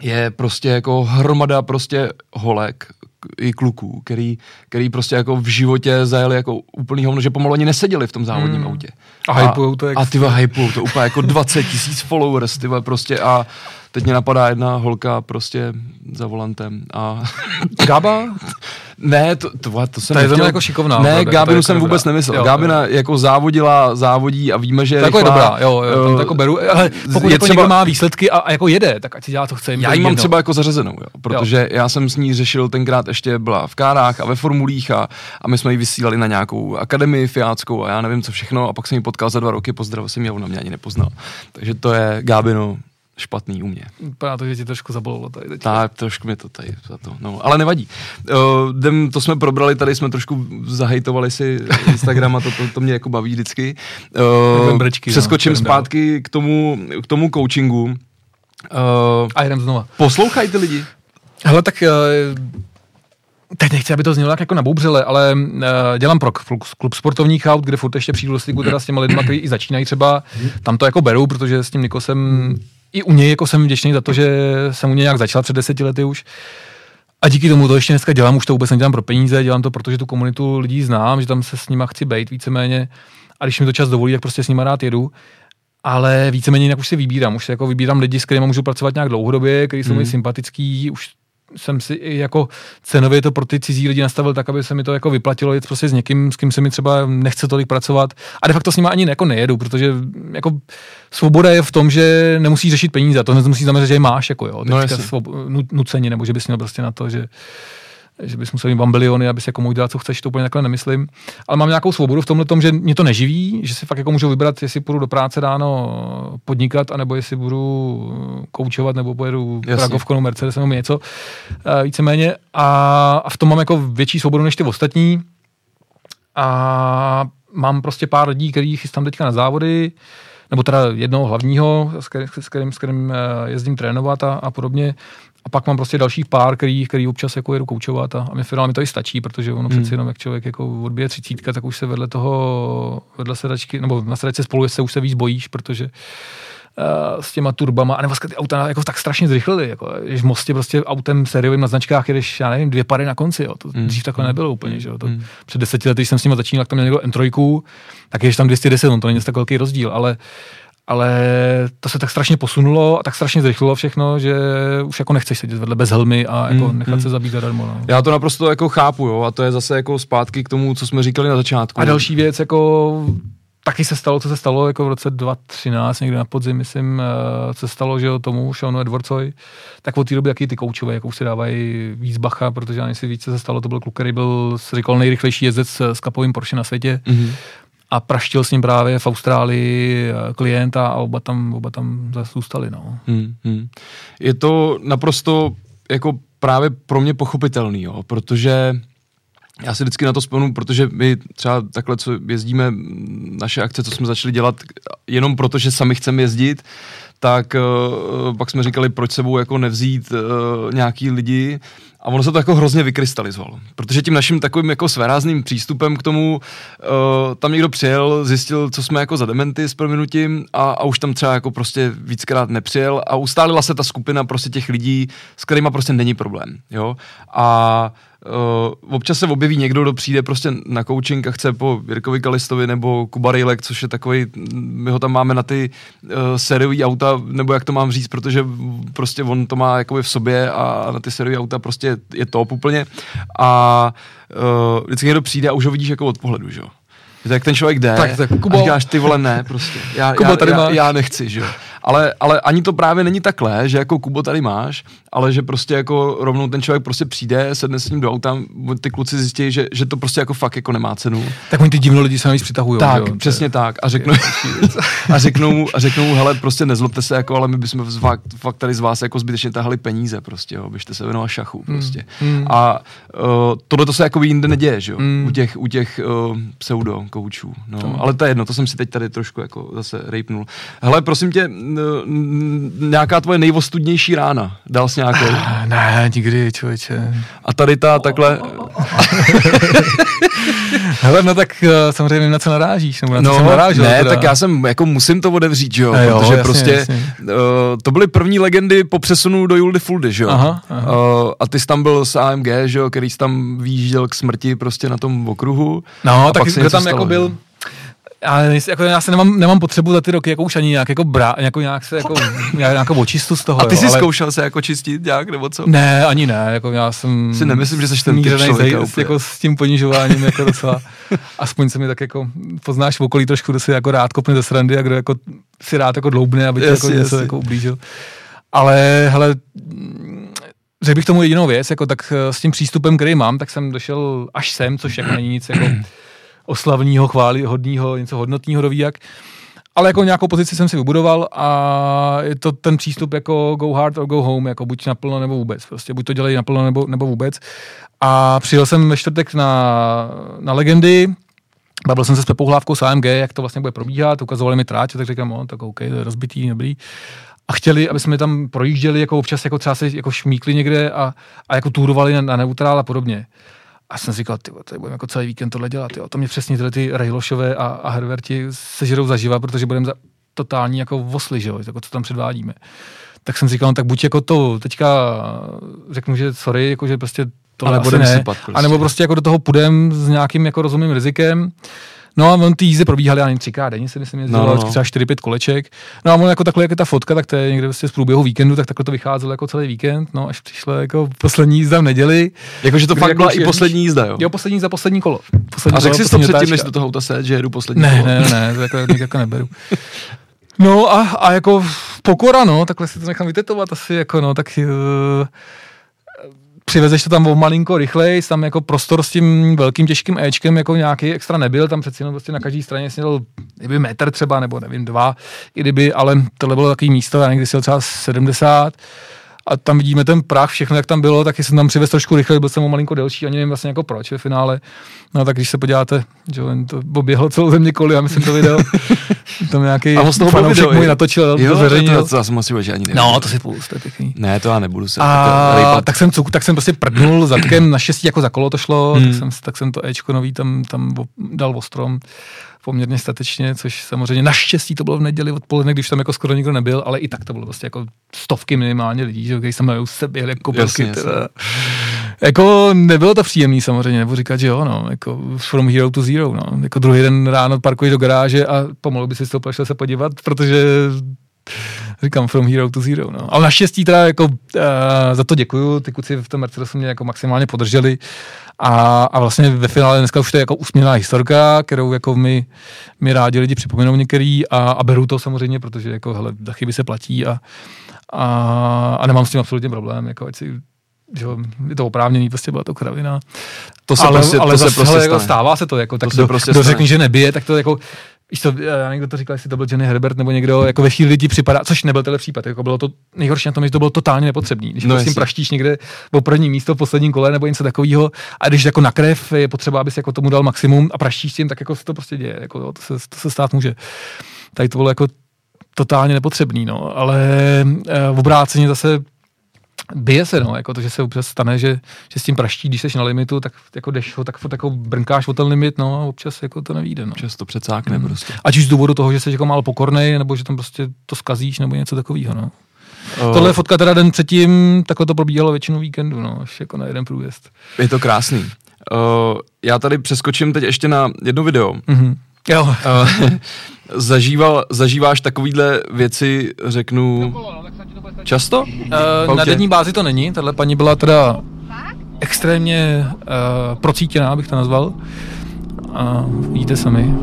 je prostě jako hromada prostě holek, i kluků, který, který prostě jako v životě zajeli jako úplný hovno, že pomalu ani neseděli v tom závodním hmm. autě. A, a hypujou to jak... A ty hypujou to úplně jako [laughs] 20 tisíc followers, ty prostě a teď mě napadá jedna holka prostě za volantem a... Gaba? [laughs] Ne, to, to, to jsem to nechtěl. je jako šikovná. Ne, opravdu, Gábinu jsem vůbec nemyslel. Jo, Gábina jo. jako závodila, závodí a víme, že je jako rychlá, je dobrá, jo, jo, tam to jako beru, ale pokud je jako třeba, má výsledky a, a, jako jede, tak ať si dělá, to chce. Já ji mám třeba jako zařazenou, jo, protože jo. já jsem s ní řešil tenkrát ještě byla v kárách a ve formulích a, a my jsme ji vysílali na nějakou akademii fiáckou a já nevím co všechno a pak jsem ji potkal za dva roky, pozdravil jsem ji a ona mě ani nepoznal. Takže to je Gábino, špatný u mě. Vypadá to, že ti trošku zabolilo tady teď. Tak, trošku mě to tady za to, no, ale nevadí. Uh, jdem, to jsme probrali, tady jsme trošku zahejtovali si Instagram a to, to, to mě jako baví vždycky. Uh, brečky, no, přeskočím no, zpátky k tomu, k tomu coachingu. Uh, a jdem znova. Poslouchají ty lidi. Hele, tak uh, Teď nechci, aby to znělo tak jako naboubřele, ale uh, dělám pro klub, sportovních aut, kde furt ještě přijdu do styku teda s těma lidmi, kteří i začínají třeba, tam to jako beru, protože s tím Nikosem i u něj jako jsem vděčný za to, že jsem u něj nějak začal před deseti lety už. A díky tomu to ještě dneska dělám, už to vůbec nedělám pro peníze, dělám to, protože tu komunitu lidí znám, že tam se s nima chci být víceméně. A když mi to čas dovolí, tak prostě s nima rád jedu. Ale víceméně jinak už si vybírám. Už si jako vybírám lidi, s kterými můžu pracovat nějak dlouhodobě, kteří jsou mm. mi sympatický, už jsem si jako cenově to pro ty cizí lidi nastavil tak, aby se mi to jako vyplatilo jít prostě s někým, s kým se mi třeba nechce tolik pracovat. A de facto s nimi ani jako nejedu, protože jako svoboda je v tom, že nemusíš řešit peníze. To nemusí znamenat, že je máš, jako jo. No, svob, nuceně, nebo že bys měl prostě na to, že že bys musel mít bambiliony, aby si jako mohl dělat, co chceš, to úplně takhle nemyslím. Ale mám nějakou svobodu v tomhle tom, že mě to neživí, že si fakt jako můžu vybrat, jestli půjdu do práce ráno podnikat, anebo jestli budu koučovat, nebo pojedu Pragovkou Mercedes nebo něco eh, víceméně. A, a v tom mám jako větší svobodu než ty ostatní. A mám prostě pár lidí, který chystám teďka na závody, nebo teda jednoho hlavního, s kterým, s kterým, s kterým eh, jezdím trénovat a, a podobně. A pak mám prostě dalších pár, který, který občas jako jedu koučovat a, a mě finálně to i stačí, protože ono hmm. přeci jenom, jak člověk jako odbije třicítka, tak už se vedle toho, vedle sedačky, nebo na sedačce spolu se už se víc bojíš, protože uh, s těma turbama, a nebo ty auta jako tak strašně zrychlili, jako, že v Mostě prostě autem sériovým na značkách jedeš, já nevím, dvě pary na konci, jo. to hmm. dřív takhle nebylo úplně, že jo. To, hmm. Před deseti lety, když jsem s nimi začínal, tak tam měl někdo M3, tak je tam 210, on to není tak velký rozdíl, ale ale to se tak strašně posunulo a tak strašně zrychlilo všechno, že už jako nechceš sedět vedle bez helmy a jako mm, nechat mm. se zabít zadarmo. No. Já to naprosto jako chápu, jo, a to je zase jako zpátky k tomu, co jsme říkali na začátku. A další věc, jako taky se stalo, co se stalo jako v roce 2013, někdy na podzim, myslím, eh, co se stalo, že tomu Seanu Edwardsovi, tak od té doby jaký ty koučové, jako už si dávají víc bacha, protože já si víc, co se stalo, to byl kluk, který byl, říkal, nejrychlejší jezdec s kapovým Porsche na světě. Mm-hmm a praštil s ním právě v Austrálii eh, klienta a oba tam, oba tam zůstali. No. Hmm, hmm. Je to naprosto jako právě pro mě pochopitelný, jo, protože já si vždycky na to vzpomenu, protože my třeba takhle, co jezdíme, naše akce, co jsme začali dělat, jenom proto, že sami chceme jezdit, tak uh, pak jsme říkali, proč sebou jako nevzít uh, nějaký lidi, a ono se to jako hrozně vykrystalizovalo. Protože tím naším takovým jako svérázným přístupem k tomu, uh, tam někdo přijel, zjistil, co jsme jako za dementy s prominutím a, a už tam třeba jako prostě víckrát nepřijel a ustálila se ta skupina prostě těch lidí, s kterými prostě není problém. Jo? A Uh, občas se objeví někdo, kdo přijde prostě na coaching a chce po Jirkovi Kalistovi nebo Kuba Rejlek, což je takový, my ho tam máme na ty uh, sériové auta, nebo jak to mám říct, protože prostě on to má jakoby v sobě a na ty sériové auta prostě je top úplně. A uh, vždycky někdo přijde a už ho vidíš jako od pohledu, že jo. Tak ten člověk jde tak, tak, Kubo. a říkáš, ty vole, ne, prostě. Já, Kubo, já, tady já, já, nechci, že jo. Ale, ale ani to právě není takhle, že jako Kubo tady máš, ale že prostě jako rovnou ten člověk prostě přijde, sedne s ním do auta, ty kluci zjistí, že, že to prostě jako fakt jako nemá cenu. Tak oni ty divno lidi se navíc přitahují. Tak, jo? přesně je, tak. A řeknou, [laughs] a řeknou, a řeknou, hele, prostě nezlobte se, jako, ale my bychom fakt, fakt tady z vás jako zbytečně tahali peníze, prostě, jo, byste se věnovali šachu, hmm, prostě. Mm. A uh, tohle to se jako jinde neděje, že jo, mm. u těch, u těch uh, pseudo koučů. No. To. Ale to je jedno, to jsem si teď tady trošku jako zase rejpnul. Hele, prosím tě, nějaká tvoje nejvostudnější rána, dal jsi nějakou? Ne, nikdy, člověče. A tady ta takhle... [laughs] Hele, no tak uh, samozřejmě na co narážíš, nebo na no, co jsem narážel. Ne, teda. tak já jsem, jako musím to otevřít, jo, jo protože jasně, prostě jasně. Uh, to byly první legendy po přesunu do Juldy Fuldy, že jo. Aha, aha. Uh, a ty jsi tam byl s AMG, že jo, který jsi tam výjížděl k smrti prostě na tom okruhu. No, tak kdo tam jako byl, já, jako, já se nemám, nemám potřebu za ty roky jako už ani nějak jako brá, jako nějak se jako, [laughs] nějakou očistu z toho. A ty jsi ale... zkoušel se jako čistit nějak nebo co? Ne, ani ne, jako já jsem... Si nemyslím, že jsi ten typ člověka zej, jako s tím ponižováním jako docela, aspoň se mi tak jako poznáš v okolí trošku, kdo si jako rád kopne ze srandy a kdo jako si rád jako dloubne, aby yes, jako yes, něco yes. jako ublížil. Ale hele, řekl bych tomu jedinou věc, jako tak eh, s tím přístupem, který mám, tak jsem došel až sem, což jako není nic jako oslavního, chvály, hodního, něco hodnotního, doví jak. Ale jako nějakou pozici jsem si vybudoval a je to ten přístup jako go hard or go home, jako buď naplno nebo vůbec. Prostě buď to dělají naplno nebo, nebo vůbec. A přijel jsem ve čtvrtek na, na legendy, Bavil jsem se s Pepou Hlávkou z AMG, jak to vlastně bude probíhat, ukazovali mi tráč, tak říkám, no, tak OK, to je rozbitý, dobrý. A chtěli, aby jsme tam projížděli, jako občas jako třeba se jako šmíkli někde a, a jako túrovali na, na neutrál a podobně. A jsem si říkal, ty, tady budeme jako celý víkend tohle dělat. Jo. To mě přesně tyhle ty Rejlošové a, a Herverti sežerou zaživa, protože budeme za totální jako vosly, že jo, jako co tam předvádíme. Tak jsem říkal, no, tak buď jako to, teďka řeknu, že sorry, jako že prostě tohle ale ne, sypat, prostě. anebo prostě jako do toho půjdem s nějakým jako rozumným rizikem No a on ty jízdy probíhaly, nevím, třikrát denně se myslím, jezdilo, no, no. třeba 4-5 koleček. No a on jako takhle, jak je ta fotka, tak to je někde vlastně z průběhu víkendu, tak takhle to vycházelo jako celý víkend, no až přišlo jako poslední jízda v neděli. Jakože to fakt jako byla i poslední jízda, jo? Jo, poslední za poslední kolo. Poslední a řekl jsi to předtím, než do toho auta že jedu poslední ne, kolo? Ne, ne, ne, to jako, jako neberu. No a, a jako pokora, no, takhle si to nechám vytetovat asi, jako no, tak uh, přivezeš to tam o malinko rychleji, tam jako prostor s tím velkým těžkým Ečkem jako nějaký extra nebyl, tam přeci jenom prostě na každé straně jsi měl kdyby metr třeba, nebo nevím, dva, i kdyby, ale tohle bylo takový místo, já někdy si třeba 70, a tam vidíme ten prach, všechno, jak tam bylo, tak jsem tam přivez trošku rychle, byl jsem o malinko delší, ani nevím vlastně jako proč ve finále. No tak když se podíváte, že on to oběhlo celou země koli, já myslím to video, [laughs] tam nějaký a toho fanoušek můj natočil, jo, zveřejnil. To, to, to, jsem asi že ani nevím. No, to si půl, to je pěkný. Ne, to já nebudu se. A tak jsem, tak jsem prostě prdnul zadkem, [clears throat] naštěstí jako za kolo to šlo, hmm. tak, jsem, tak jsem to Ečko nový tam, tam dal ostrom poměrně statečně, což samozřejmě naštěstí to bylo v neděli odpoledne, když tam jako skoro nikdo nebyl, ale i tak to bylo vlastně jako stovky minimálně lidí, že, když jsem se běhli jako jasně, teda. Jako nebylo to příjemný samozřejmě, nebo říkat, že jo, no, jako from hero to zero, no. Jako druhý den ráno parkuješ do garáže a pomalu by si to šel se podívat, protože říkám from hero to zero, no. Ale naštěstí teda jako uh, za to děkuju, ty kuci v tom Mercedesu mě jako maximálně podrželi a, a vlastně ve finále dneska už to je jako úsměvná historka, kterou jako my, my rádi lidi připomenou některý a, a berou to samozřejmě, protože jako hele, za chyby se platí a, a, a nemám s tím absolutně problém, jako ať si že je to oprávněný, prostě byla to kravina. To se ale, prostě, ale to zase, se prostě hele, jako stává se to, jako, tak to kdo, prostě kdo řekne, že nebije, tak to jako, Víš to, já nevím, kdo to říkal, jestli to byl Johnny Herbert nebo někdo, jako ve chvíli lidi připadá, což nebyl tenhle případ, jako bylo to nejhorší na tom, že to bylo totálně nepotřebný. Když no prostě praštíš někde o první místo v posledním kole nebo něco takového, a když jako na krev je potřeba, abys jako tomu dal maximum a praštíš tím, tak jako se to prostě děje, jako to se, to se stát může. Tady to bylo jako totálně nepotřebný, no, ale v obráceně zase bije se, no, jako to, že se občas stane, že, že s tím praští, když jsi na limitu, tak jako jdeš ho, tak furt jako brnkáš o ten limit, no a občas jako to nevíde, no. Občas to přecákne mm. prostě. Ať už z důvodu toho, že jsi jako málo pokornej, nebo že tam prostě to skazíš, nebo něco takového, no. Uh, Tohle je fotka teda den předtím, takhle to probíhalo většinu víkendu, no, až jako na jeden průjezd. Je to krásný. Uh, já tady přeskočím teď ještě na jedno video. Mm-hmm. Jo. [laughs] Zažíval, zažíváš takovýhle věci, řeknu, často? Uh, na denní bázi to není, tahle paní byla teda extrémně uh, procítěná, bych to nazval. A uh, vidíte sami.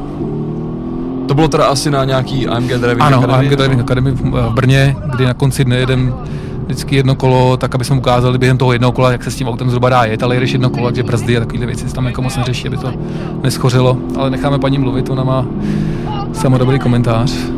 To bylo teda asi na nějaký AMG Driving ano, Academy? AMG Driving Academy v, v Brně, kdy na konci dne jedem vždycky jedno kolo, tak aby jsme ukázali během toho jednoho kola, jak se s tím autem zhruba dá jet, ale jedeš jedno kolo, takže brzdy a takovéhle věci tam jako moc neřeší, aby to neschořilo. Ale necháme paní mluvit, ona má samo dobrý komentář.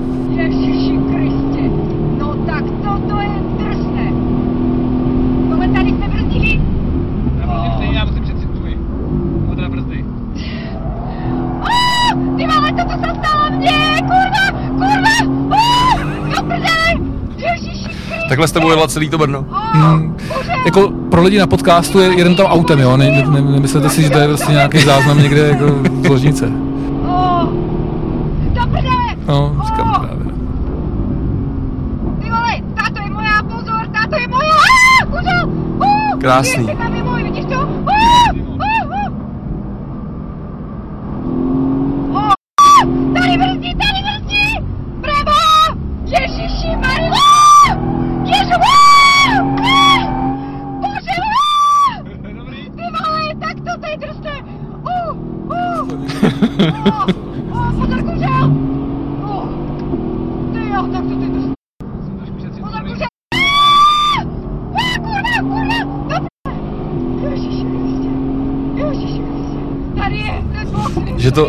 Takhle s tebou jela celý to Brno. Hmm, jako pro lidi na podcastu je jeden tam autem, jo? Ne, ne, nemyslete si, že to je prostě nějaký záznam někde jako z ložnice. No, říkám právě. Ty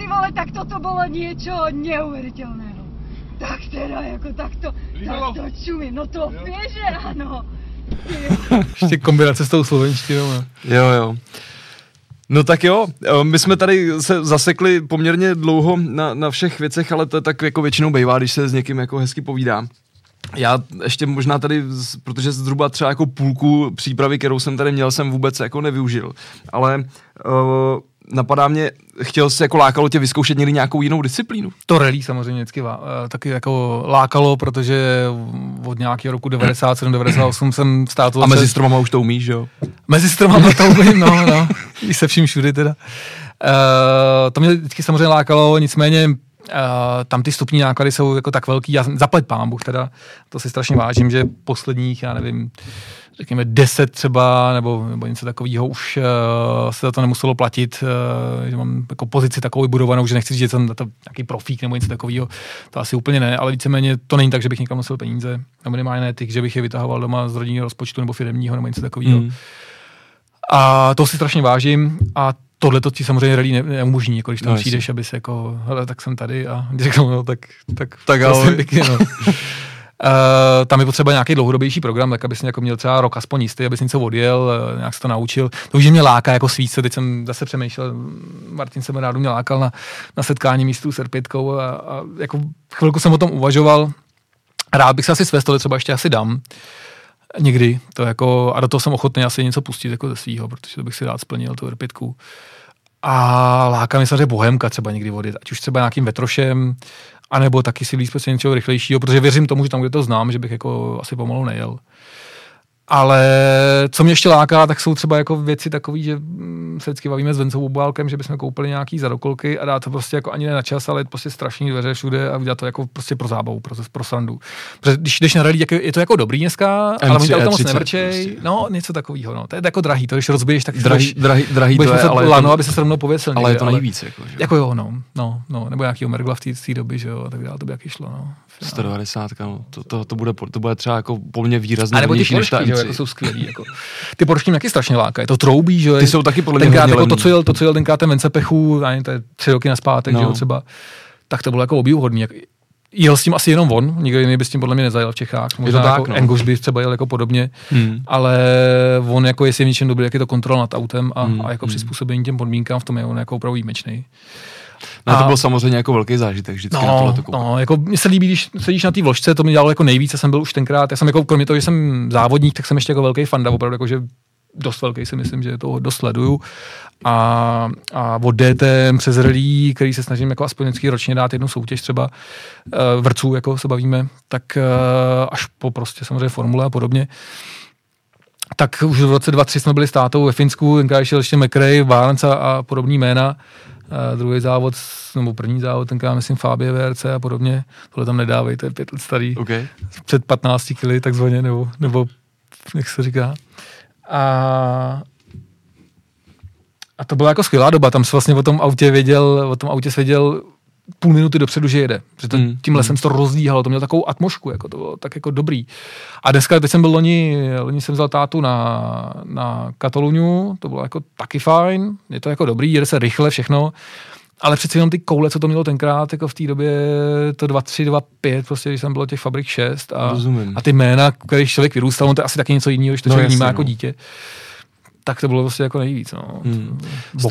Ty vole, tak toto bylo niečo neuvěřitelného. Tak teda, jako takto, takto čumím, no to víš, že ano. Ještě kombinace s tou slovenštinou. No. Jo, jo. No tak jo, my jsme tady se zasekli poměrně dlouho na, na všech věcech, ale to tak jako většinou bývá, když se s někým jako hezky povídá. Já ještě možná tady, protože zhruba třeba jako půlku přípravy, kterou jsem tady měl, jsem vůbec jako nevyužil. Ale uh, napadá mě, chtěl jsi jako lákalo tě vyzkoušet někdy nějakou jinou disciplínu? To rally samozřejmě vždycky uh, taky jako lákalo, protože od nějakého roku 97, 98 jsem stál A mezi stromama už to umíš, jo? Mezi stromama to umím, no, no. I se vším všudy teda. Uh, to mě vždycky samozřejmě lákalo, nicméně uh, tam ty stupní náklady jsou jako tak velký, já zaplet pán Bůh teda, to si strašně vážím, že posledních, já nevím, řekněme deset třeba, nebo, nebo něco takového už uh, se za to nemuselo platit, uh, že mám jako pozici takovou budovanou, že nechci říct, že jsem to nějaký profík nebo něco takového, to asi úplně ne, ale víceméně to není tak, že bych někam nosil peníze, nebo minimálně ne ty, že bych je vytahoval doma z rodinného rozpočtu nebo firmního nebo něco takového. Mm. A to si strašně vážím a tohle to ti samozřejmě rally ne, neumožní, jako když tam no, přijdeš, aby se jako, hele, tak jsem tady a řeknu, no, tak, tak, tak ale... Pěkně, no. [laughs] Uh, tam je potřeba nějaký dlouhodobější program, tak abys jako měl třeba rok aspoň jistý, abys něco odjel, uh, nějak se to naučil. To už mě láká jako svíce, teď jsem zase přemýšlel, Martin se mi rádu mě lákal na, na setkání místů s Erpitkou a, a jako chvilku jsem o tom uvažoval. Rád bych se asi své stole třeba ještě asi dám někdy, to jako, a do toho jsem ochotný asi něco pustit jako ze svého, protože to bych si rád splnil, tu Erpitku. A láká mi samozřejmě bohemka třeba někdy vody, ať už třeba nějakým vetrošem, anebo taky si víc prostě něčeho rychlejšího, protože věřím tomu, že tam, kde to znám, že bych jako asi pomalu nejel. Ale co mě ještě láká, tak jsou třeba jako věci takové, že mm, se vždycky bavíme s Vencou Obálkem, že bychom koupili nějaký zadokolky a dát to prostě jako ani ne na čas, ale prostě strašný dveře všude a udělat to jako prostě pro zábavu, pro, pro sandu. Protože když jdeš na rally, je to jako dobrý dneska, M3, ale oni tam moc nevrčej. Prostě. No, něco takového. No. To je jako drahý, to když rozbiješ, tak drahý, drahý, drahý to je, ale lano, to, aby se se mnou pověsil. Ale někde, je to nejvíc. Jako, že? jako jo, no, no, no, nebo nějaký Omergla v té doby, že jo, a tak dále, to by jaký šlo. No. 190, no, to, to, to, bude, to bude třeba jako poměrně výrazně a nebo ty než ta jako jsou skvělý. Jako. Ty porušky mě taky strašně lákají. To troubí, že Ty jsou taky podle mě jako to, co jel, to, co jel tenkrát ten Vence Pechu, ani to je tři roky naspátek, no. že jo, třeba, tak to bylo jako obdivuhodný. Jak, jel s tím asi jenom on, nikdo jiný by s tím podle mě nezajel v Čechách. Možná tak, jako no. Angus by třeba jel jako podobně, hmm. ale on jako jestli v něčem dobrý, jak je to kontrol nad autem a, hmm. a jako hmm. přizpůsobení těm podmínkám v tom je on jako opravdu výjimečný. No a to byl samozřejmě jako velký zážitek vždycky no, na tohle to No, jako mně se líbí, když sedíš na té vložce, to mi dělalo jako nejvíc, já jsem byl už tenkrát, já jsem jako kromě toho, že jsem závodník, tak jsem ještě jako velký fanda, opravdu jako, že dost velký si myslím, že to dost sleduju. A, a od DTM přes rally, který se snažím jako aspoň vždycky ročně dát jednu soutěž třeba uh, vrců, jako se bavíme, tak uh, až po prostě samozřejmě formule a podobně. Tak už v roce 2003 jsme byli s tátou ve Finsku, tenkrát šel ještě McRae, Valence a podobný jména. Uh, druhý závod, nebo první závod, tenkrát myslím Fabie VRC a podobně. Tohle tam nedávají, to je pět let starý. Okay. Před 15 kily takzvaně, nebo, nebo jak se říká. A, a to byla jako skvělá doba, tam se vlastně o tom autě věděl, o tom autě věděl půl minuty dopředu, že jede. Protože to, mm, tím lesem mm. to rozdíhalo, to mělo takovou atmošku, jako to bylo tak jako dobrý. A dneska, teď jsem byl loni, loni jsem vzal tátu na, na Kataluniu, to bylo jako taky fajn, je to jako dobrý, jede se rychle, všechno, ale přeci jenom ty koule, co to mělo tenkrát, jako v té době to 2, 3, 2, 5, prostě když tam bylo těch fabrik 6 a, a ty jména, které člověk vyrůstal, on to je asi taky něco jiného, když to no, člověk vnímá jako no. dítě tak to bylo vlastně jako nejvíc. No. Hmm.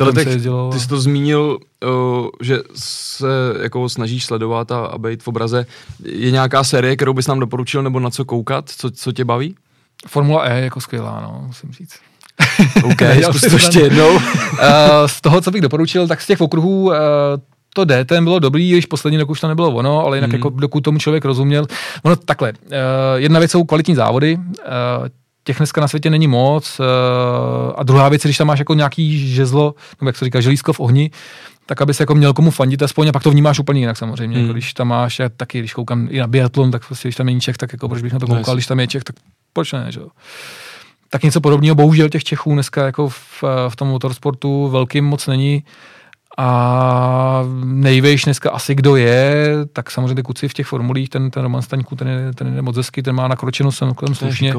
Letech, jezdilo... Ty jsi to zmínil, uh, že se jako snažíš sledovat a, a být v obraze. Je nějaká série, kterou bys nám doporučil, nebo na co koukat? Co, co tě baví? Formula E je jako skvělá, no, musím říct. [laughs] OK, zkus to ještě jednou. uh, [laughs] z toho, co bych doporučil, tak z těch okruhů uh, to DTM bylo dobrý, když poslední rok už to nebylo ono, ale jinak mm. jako dokud tomu člověk rozuměl. Ono takhle, uh, jedna věc jsou kvalitní závody, uh, těch dneska na světě není moc. Uh, a druhá věc, když tam máš jako nějaký žezlo, nebo jak se říká, želízko v ohni, tak aby se jako měl komu fandit aspoň a pak to vnímáš úplně jinak samozřejmě. Mm. Jako když tam máš, já taky když koukám i na biatlon, tak prostě, když tam není Čech, tak jako proč bych na to koukal, no, když tam je Čech, tak proč ne, že jo tak něco podobného. Bohužel těch Čechů dneska jako v, v tom motorsportu velkým moc není. A nejvější dneska asi kdo je, tak samozřejmě kuci v těch formulích, ten, ten Roman Staňku, ten je, ten je moc hezky, ten má nakročeno sem kolem slušně.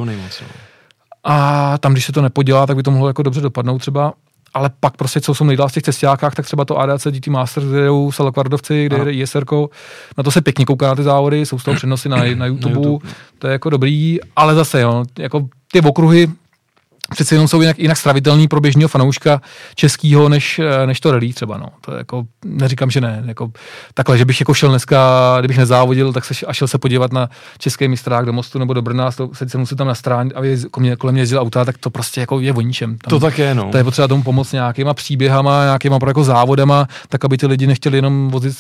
A tam, když se to nepodělá, tak by to mohlo jako dobře dopadnout třeba. Ale pak prostě, co jsou nejdál v těch cestákách, tak třeba to ADAC GT Masters, kde jdou Salakvardovci, kde jde ISR, na to se pěkně kouká na ty závody, jsou z toho přenosy na, [clears throat] na, YouTube, na YouTube, to je jako dobrý, ale zase, jo, jako ty okruhy, přece jenom jsou jinak, jinak stravitelný pro běžného fanouška českého než, eh, než to rally třeba. No. To je jako, neříkám, že ne. Jako, takhle, že bych jako šel dneska, kdybych nezávodil, tak se, a šel se podívat na český mistrák do Mostu nebo do Brna, se musím tam nastránit, aby kolem, kolem mě jezdil auta, tak to prostě jako je o ničem. Tam, to tak je, no. To je potřeba tomu pomoct nějakýma příběhama, nějakýma jako závodama, tak aby ty lidi nechtěli jenom vozit,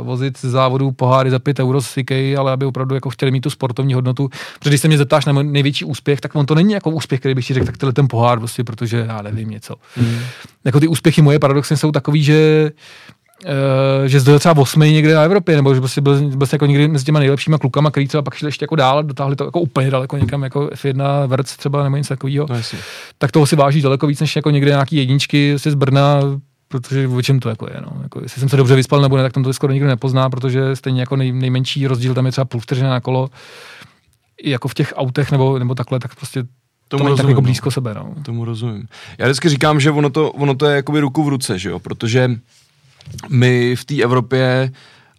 vozit z závodů poháry za 5 euro z ale aby opravdu jako chtěli mít tu sportovní hodnotu. Protože když se mě zeptáš na největší úspěch, tak on to není jako úspěch, který bych ti řekl, tak tenhle ten pohár, prostě, protože já nevím něco. Mm. Jako ty úspěchy moje paradoxně jsou takový, že Uh, že zdojel třeba osmý někde na Evropě, nebo že prostě byl, byl jako někdy mezi těma nejlepšíma klukama, který třeba pak šli ještě jako dál, dotáhli to jako úplně daleko někam, jako F1 Verc třeba nebo něco takového. No, tak toho si váží daleko víc, než jako někde nějaký jedničky z Brna, protože o čem to jako je. No. Jako, jestli jsem se dobře vyspal nebo ne, tak tam to skoro nikdo nepozná, protože stejně jako nej, nejmenší rozdíl tam je třeba půl vteřina na kolo. Jako v těch autech nebo, nebo takhle, tak prostě Tomu to rozumím, tak jako no. blízko no. sebe. No. Tomu rozumím. Já vždycky říkám, že ono to, ono to je jakoby ruku v ruce, že jo? protože my v té Evropě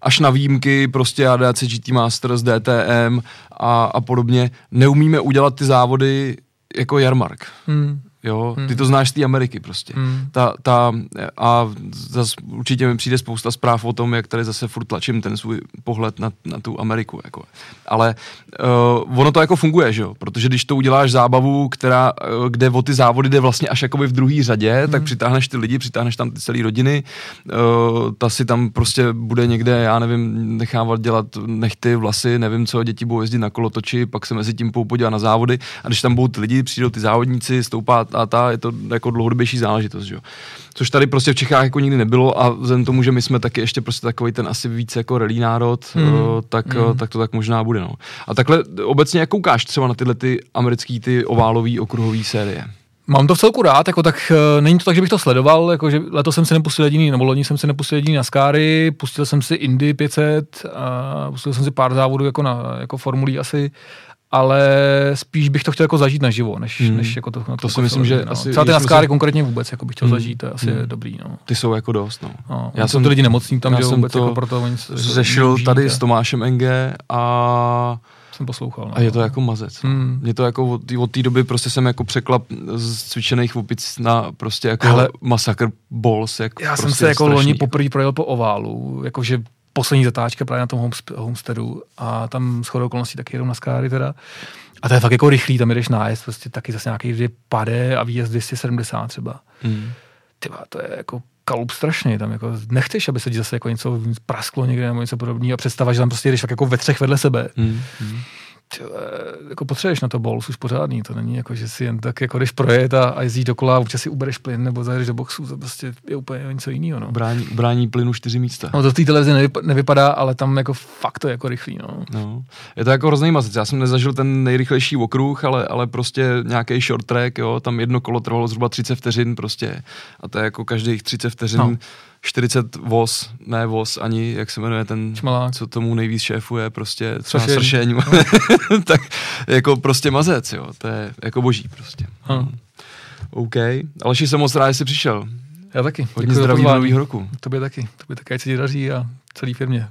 až na výjimky, prostě ADAC GT Masters, DTM a, a podobně, neumíme udělat ty závody jako Jarmark. Hmm. Jo, ty to znáš z té Ameriky prostě. Hmm. Ta, ta, a zase určitě mi přijde spousta zpráv o tom, jak tady zase furt tlačím ten svůj pohled na, na tu Ameriku. Jako. Ale uh, ono to jako funguje, že jo? Protože když to uděláš zábavu, která, uh, kde o ty závody jde vlastně až jakoby v druhé řadě, hmm. tak přitáhneš ty lidi, přitáhneš tam ty celé rodiny, uh, ta si tam prostě bude někde, já nevím, nechávat dělat nechty, vlasy, nevím co, děti budou jezdit na kolotoči, pak se mezi tím podívat na závody a když tam budou ty lidi, přijdou ty závodníci, stoupá a ta, je to jako dlouhodobější záležitost, že jo. Což tady prostě v Čechách jako nikdy nebylo a vzhledem tomu, že my jsme taky ještě prostě takový ten asi víc jako relí národ, mm. tak, mm. tak to tak možná bude, no. A takhle obecně jak koukáš třeba na tyhle ty americký, ty oválový, okruhový série? Mám to v celku rád, jako tak uh, není to tak, že bych to sledoval, jako že letos jsem si nepustil jediný, nebo loni jsem si nepustil jediný na Skáry, pustil jsem si Indy 500 a pustil jsem si pár závodů jako na jako formulí asi ale spíš bych to chtěl jako zažít naživo, než, hmm. než jako to. To, to si myslím, že no. asi... Třeba ty naskáry si... konkrétně vůbec jako bych chtěl hmm. zažít, to je asi hmm. dobrý. No. Ty jsou jako dost, no. no já jsem ty lidi nemocní tam, že vůbec to jako proto oni zešel tady s Tomášem NG a jsem poslouchal. No. A je to jako mazec. No. Hmm. Mě to jako od, od té doby prostě jsem jako překlap z cvičených opic na prostě jako Hele, masakr balls. Jak já prostě jsem se jako loni poprvé projel po oválu, jakože poslední zatáčka právě na tom homesteadu a tam shodou okolností taky jenom na skáry teda. A to je fakt jako rychlý, tam jdeš nájezd, prostě taky zase nějaký dvě pade a výjezd 270 třeba. Hmm. Tyba, to je jako kalup strašně, tam jako nechceš, aby se ti zase jako něco prasklo někde nebo něco podobného a představa, že tam prostě jdeš jako ve třech vedle sebe. Hmm tyhle, jako potřebuješ na to bols už pořádný, to není jako, že si jen tak jako jdeš projet a, a jezdíš dokola a občas si ubereš plyn nebo zajedeš do boxu, to prostě je úplně něco jiného. No. Brání, brání plynu čtyři místa. No to v té televizi nevypadá, nevypadá, ale tam jako fakt to je jako rychlý. No. no. Je to jako hrozný mazec. Já jsem nezažil ten nejrychlejší okruh, ale, ale prostě nějaký short track, jo, tam jedno kolo trvalo zhruba 30 vteřin prostě a to je jako každých 30 vteřin no 40 voz, ne voz ani, jak se jmenuje ten, Čmalák. co tomu nejvíc šéfuje, prostě třeba sršení. No. [laughs] tak jako prostě mazec, jo, to je jako boží prostě. Hmm. OK, Aleši, jsem moc rád, že jsi přišel. Já taky. Hodně zdraví do nového roku. Tobě taky. Tobě taky, ať se ti daří a celý firmě.